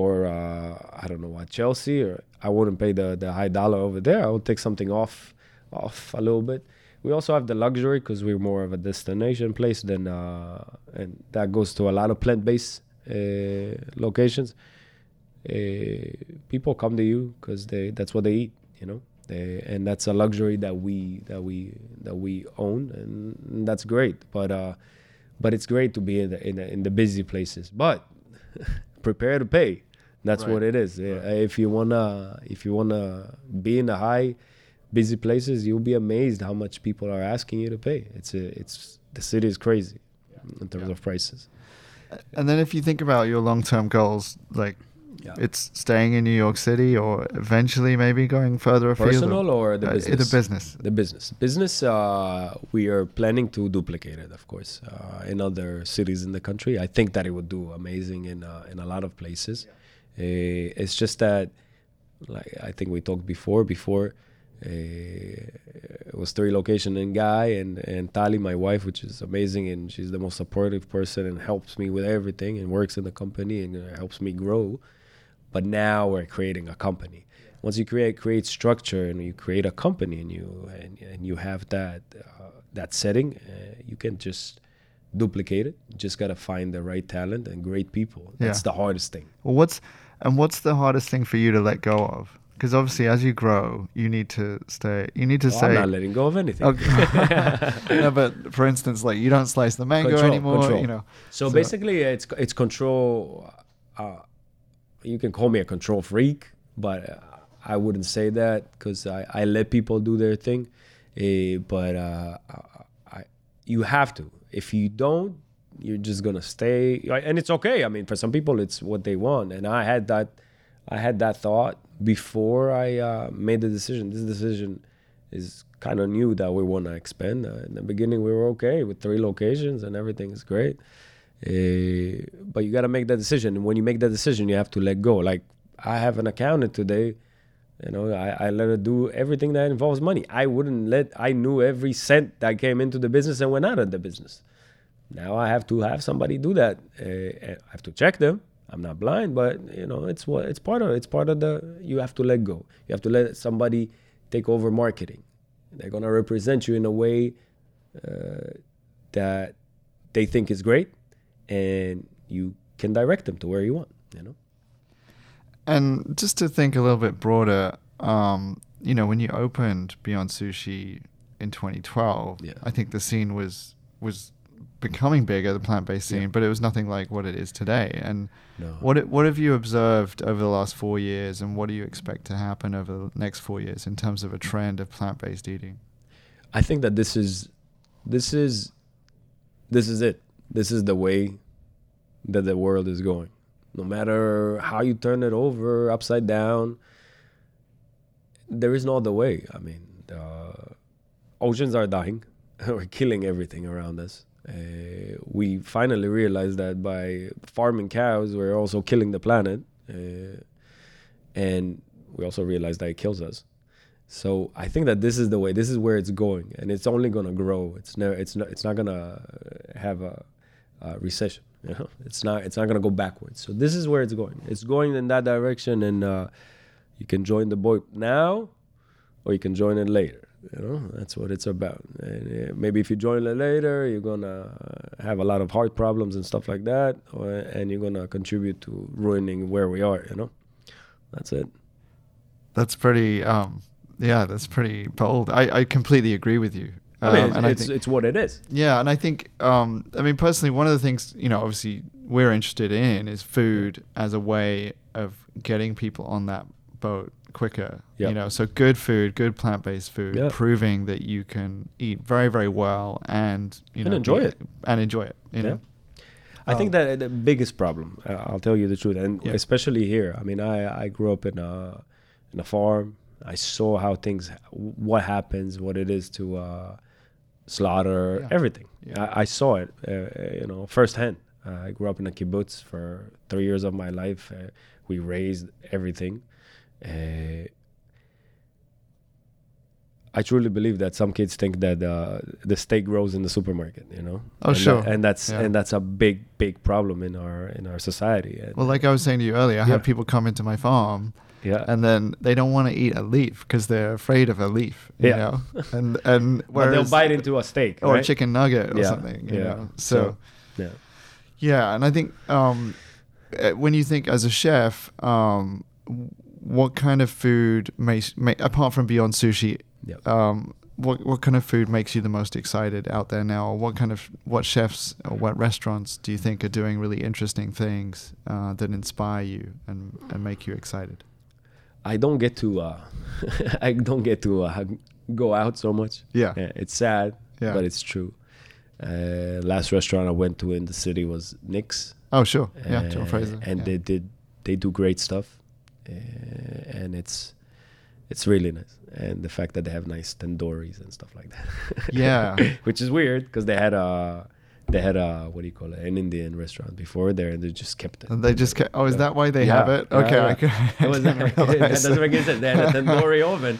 or uh, I don't know what Chelsea or I wouldn't pay the the high dollar over there. I would take something off off a little bit. We also have the luxury because we're more of a destination place than uh, and that goes to a lot of plant based locations uh, people come to you because they that's what they eat you know? They, and that's a luxury that we that we that we own and that's great. But uh but it's great to be in the in the, in the busy places. But prepare to pay. That's Right. what it is. Yeah, if you wanna if you wanna be in the high busy places you'll be amazed how much people are asking you to pay. It's a, it's the city is crazy in terms Yeah. of prices And then if you think about your long-term goals, like yeah it's staying in New York City or eventually maybe going further afield. personal or the Uh, business The business. The business. Business, uh, we are planning to duplicate it, of course, uh, in other cities in the country. I think that it would do amazing in uh, in a lot of places. Uh, it's just that, like I think we talked before. Before, uh, it was three location in Guy and and Tali, my wife, which is amazing, and she's the most supportive person and helps me with everything and works in the company and uh, helps me grow. But now we're creating a company once you create create structure and you create a company and you and, and you have that uh, that setting, uh, you can just duplicate it. You just gotta find the right talent and great people. That's Yeah. the hardest thing. Well, what's and what's the hardest thing for you to let go of? Because obviously, as you grow, you need to stay. You need to Well, say. I'm not letting go of anything. Okay. no, but for instance, like you don't slice the mango Control, anymore. control. You know. So, So- basically, it's it's control. Uh, you can call me a control freak, but uh, I wouldn't say that because I, I let people do their thing. Uh, but uh, I, you have to. If you don't, you're just gonna stay. And it's okay. I mean, for some people, it's what they want. And I had that. I had that thought before I uh, made the decision. This decision is kind of new that we want to expand. Uh, in the beginning, we were okay with three locations and everything is great. Uh, but you got to make that decision. And when you make that decision, you have to let go. Like I have an accountant today. You know, I, I let her do everything that involves money. I wouldn't let, I knew every cent that came into the business and went out of the business. Now I have to have somebody do that. Uh, I have to check them. I'm not blind, but you know, it's what it's part of. It's part of the. You have to let go. You have to let somebody take over marketing. They're gonna represent you in a way uh, that they think is great, and you can direct them to where you want. You know. And just to think a little bit broader, um, you know, when you opened Beyond Sushi in 2012, Yeah. I think the scene was was becoming bigger, the plant-based scene, Yeah. but it was nothing like what it is today. And No. what what have you observed over the last four years, and what do you expect to happen over the next four years in terms of a trend of plant-based eating? I think that this is this is this is it. This is the way that the world is going. No matter how you turn it over, upside down, there is no other way. I mean, the oceans are dying. We're killing everything around us. Uh, we finally realized that by farming cows, we're also killing the planet. Uh, and we also realized that it kills us. So I think that this is the way. This is where it's going, and it's only gonna grow. It's never. It's not. It's not gonna have a, a recession. You know, it's not. It's not gonna go backwards. So this is where it's going. It's going in that direction, and uh, you can join the boat now, or you can join it later. You know, that's what it's about. And uh, maybe if you join later, you're gonna have a lot of heart problems and stuff like that, or, and you're gonna contribute to ruining where we are. You know, that's it. That's pretty. Um, yeah, that's pretty bold. I, I completely agree with you. I mean, Um, it's, and I it's, think- it's what it is. Yeah, and I think, um, I mean, personally, one of the things you know, obviously, we're interested in is food as a way of getting people on that boat quicker. Yeah. You know, so good food, good plant-based food, Yeah. proving that you can eat very, very well and you And know enjoy it. and enjoy it. You Yeah. know, I think Um, that the biggest problem, uh, I'll tell you the truth, and Yeah. especially here. I mean, I, I grew up in a in a farm. I saw how things, what happens, what it is to uh, slaughter, Yeah. everything. I, I saw it, uh, uh, you know, firsthand. Uh, I grew up in a kibbutz for three years of my life. Uh, we raised everything. Uh, I truly believe that some kids think that uh, the steak grows in the supermarket, you know. Oh, and sure. and that's Yeah. and that's a big, big problem in our in our society. And, well, like I was saying to you earlier, I Yeah. have people come into my farm yeah, and then they don't want to eat a leaf because they're afraid of a leaf. You Yeah. know, and and they'll bite into a steak or right? a chicken nugget or Yeah, something. You yeah. know, so. Yeah, Yeah, and I think um, uh, when you think as a chef, um, what kind of food makes, ma- apart from beyond sushi, yeah. um, what what kind of food makes you the most excited out there now? Or what kind of what chefs or what restaurants do you think are doing really interesting things uh, that inspire you and, and make you excited? I don't get to uh, I don't get to uh, go out so much. Yeah, Yeah, it's sad, Yeah. but it's true. Uh, last restaurant I went to in the city was Nix. Oh, sure. Yeah, John Uh, Fraser. and yeah. they did they do great stuff, and it's it's really nice. And the fact that they have nice tandoori's and stuff like that. Yeah. which is weird because they had a they had a what do you call it an Indian restaurant before there, and they just kept it. And they just ca- oh, is that why they Yeah, have it? yeah, Okay, yeah. I, can, I It was that doesn't make sense. They had a tandoori oven,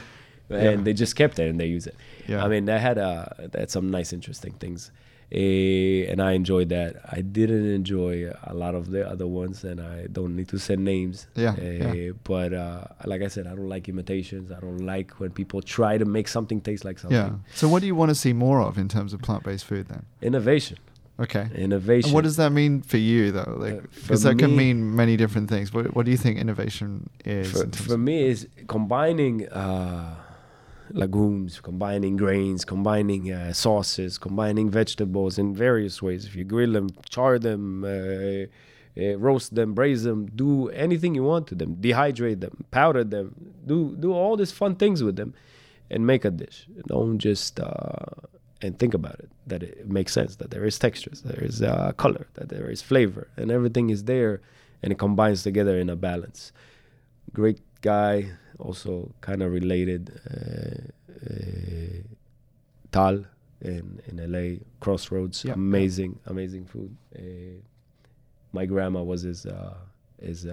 and they just kept it and they use it. Yeah. I mean, they had uh, they had some nice, interesting things, uh, and I enjoyed that. I didn't enjoy a lot of the other ones, and I don't need to say names. Yeah, Uh, yeah. But uh, like I said, I don't like imitations. I don't like when people try to make something taste like something. yeah. So, what do you want to see more of in terms of plant-based food then? Innovation. Okay. Innovation. And what does that mean for you though? Like, Uh, because for that can mean many different things. What What do you think innovation is? for, in for me is combining uh, legumes combining grains combining uh, sauces combining vegetables in various ways. If you grill them char them uh, uh, roast them braise them do anything you want to them. Dehydrate them powder them. Do do all these fun things with them and make a dish. Don't just uh, and think about it that it makes sense that there is textures there is uh, color that there is flavor and everything is there and it combines together in a balance. Great guy, also kind of related. Uh, uh, Tal in in LA, Crossroads, yeah. amazing, amazing food. Uh, my grandma was his uh, his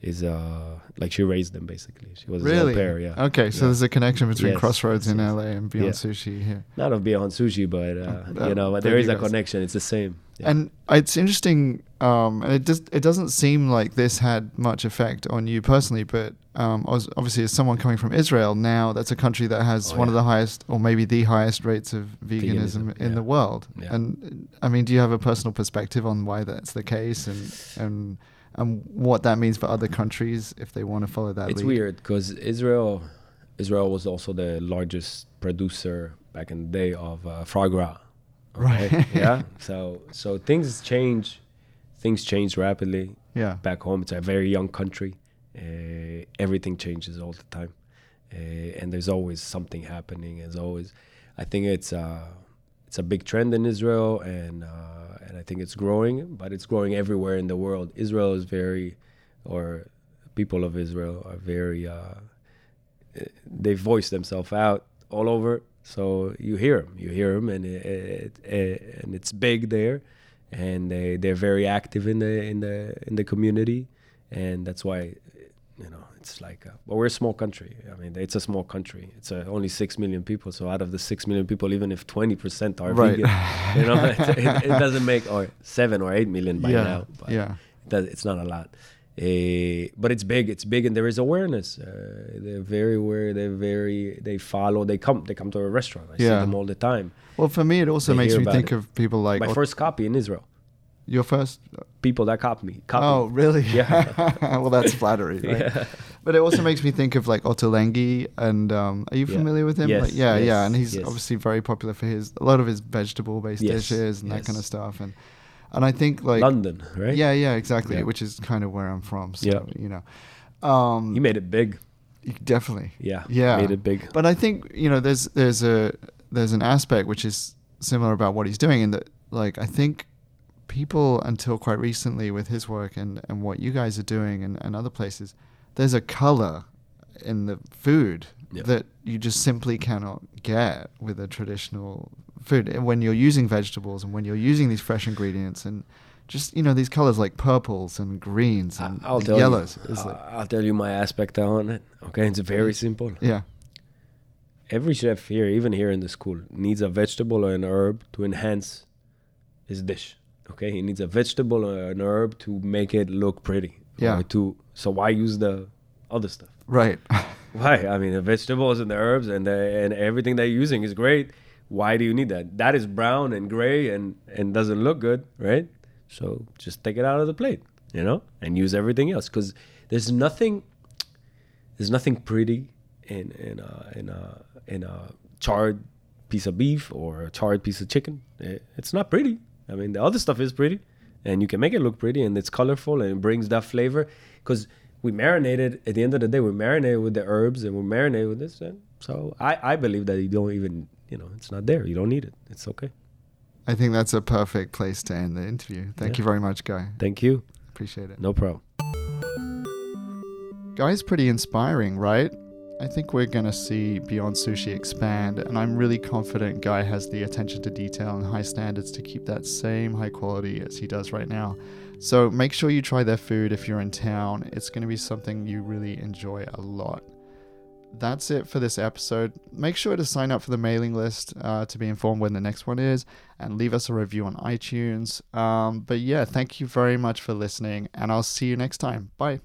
his uh, like she raised them basically. She was his really? au pair, yeah. Okay, so Yeah. there's a connection between Yes, Crossroads in LA and Beyond Yeah. Sushi here. Not of Beyond Sushi, but uh, Uh, you know, but there is a connection. It's the same. Yeah. And it's interesting, um, and it just it doesn't seem like this had much effect on you personally, but um, obviously, as someone coming from Israel, now that's a country that has Oh, one of the highest, or maybe the highest rates of veganism, Veganism, in the world. Yeah. And I mean, do you have a personal perspective on why that's the case, and and and what that means for other countries if they want to follow that? it's lead? weird because Israel, Israel was also the largest producer back in the day of uh, foie gras. Right. yeah. So so things change, things change rapidly Yeah. back home. It's a very young country. Uh, everything changes all the time, uh, and there's always something happening. As always, I think it's uh, it's a big trend in Israel, and uh, and I think it's growing, but it's growing everywhere in the world. Israel is very, or people of Israel are very. Uh, they voice themselves out all over, so you hear them, you hear them, and it, it, it, and it's big there, and they they're very active in the in the in the community, and that's why you know it's like uh, but we're a small country i mean it's a small country it's uh, only 6 million people so out of the 6 million people even if 20% are Right. vegan you know it, it, it doesn't make or 7 or 8 million by yeah, now but yeah, it does, it's not a lot Eh, but it's big it's big and there is awareness uh, they're very aware they're very they follow they come they come to a restaurant i see them all the time Well, for me, it also They makes me think it. of people like my Ot- first copy in israel your first. people that copy me copy Oh, really? Yeah. well, that's flattery. Right? yeah But it also makes me think of like Ottolenghi, and um, are you Yeah. familiar with him? Yes, Like, yeah, yeah, and he's yes. obviously very popular for his a lot of his vegetable-based Yes, dishes and that kind of stuff, and and I think like london right yeah, yeah, exactly, Yeah. which is kind of where I'm from. So, Yeah. you know, um, you made it big definitely. Yeah. Yeah. Made it big. But I think you know there's there's a there's an aspect which is similar about what he's doing in that like I think people until quite recently with his work and, and what you guys are doing and, and other places, there's a color in the food Yeah. that you just simply cannot get with a traditional food. And when you're using vegetables and when you're using these fresh ingredients and just you know these colors like purples and greens and I'll tell yellows. you. is I- like, I'll tell you my aspect on it. Okay, it's very simple. yeah, Every chef here, even here in the school, needs a vegetable or an herb to enhance his dish. Okay, he needs a vegetable or an herb to make it look pretty. Yeah. To so why use the other stuff? right. Why? I mean, the vegetables and the herbs and the, and everything they're using is great. Why do you need that? That is brown and gray and and doesn't look good, right? So just take it out of the plate, you know, and use everything else because there's nothing there's nothing pretty in in a in a in a charred piece of beef or a charred piece of chicken. It- it's not pretty. I mean, the other stuff is pretty, and you can make it look pretty and it's colorful and it brings that flavor because we marinated at the end of the day we marinated with the herbs and we marinated with this and so I, I believe that you don't even you know it's not there you don't need it it's okay I think that's a perfect place to end the interview. Thank Yeah. you very much, Guy. thank you Appreciate it. no problem Guy's pretty inspiring, right? I think we're going to see Beyond Sushi expand, and I'm really confident Guy has the attention to detail and high standards to keep that same high quality as he does right now. So make sure you try their food if you're in town. It's going to be something you really enjoy a lot. That's it for this episode. Make sure to sign up for the mailing list uh, to be informed when the next one is and leave us a review on iTunes. Um, but yeah, thank you very much for listening, and I'll see you next time. Bye.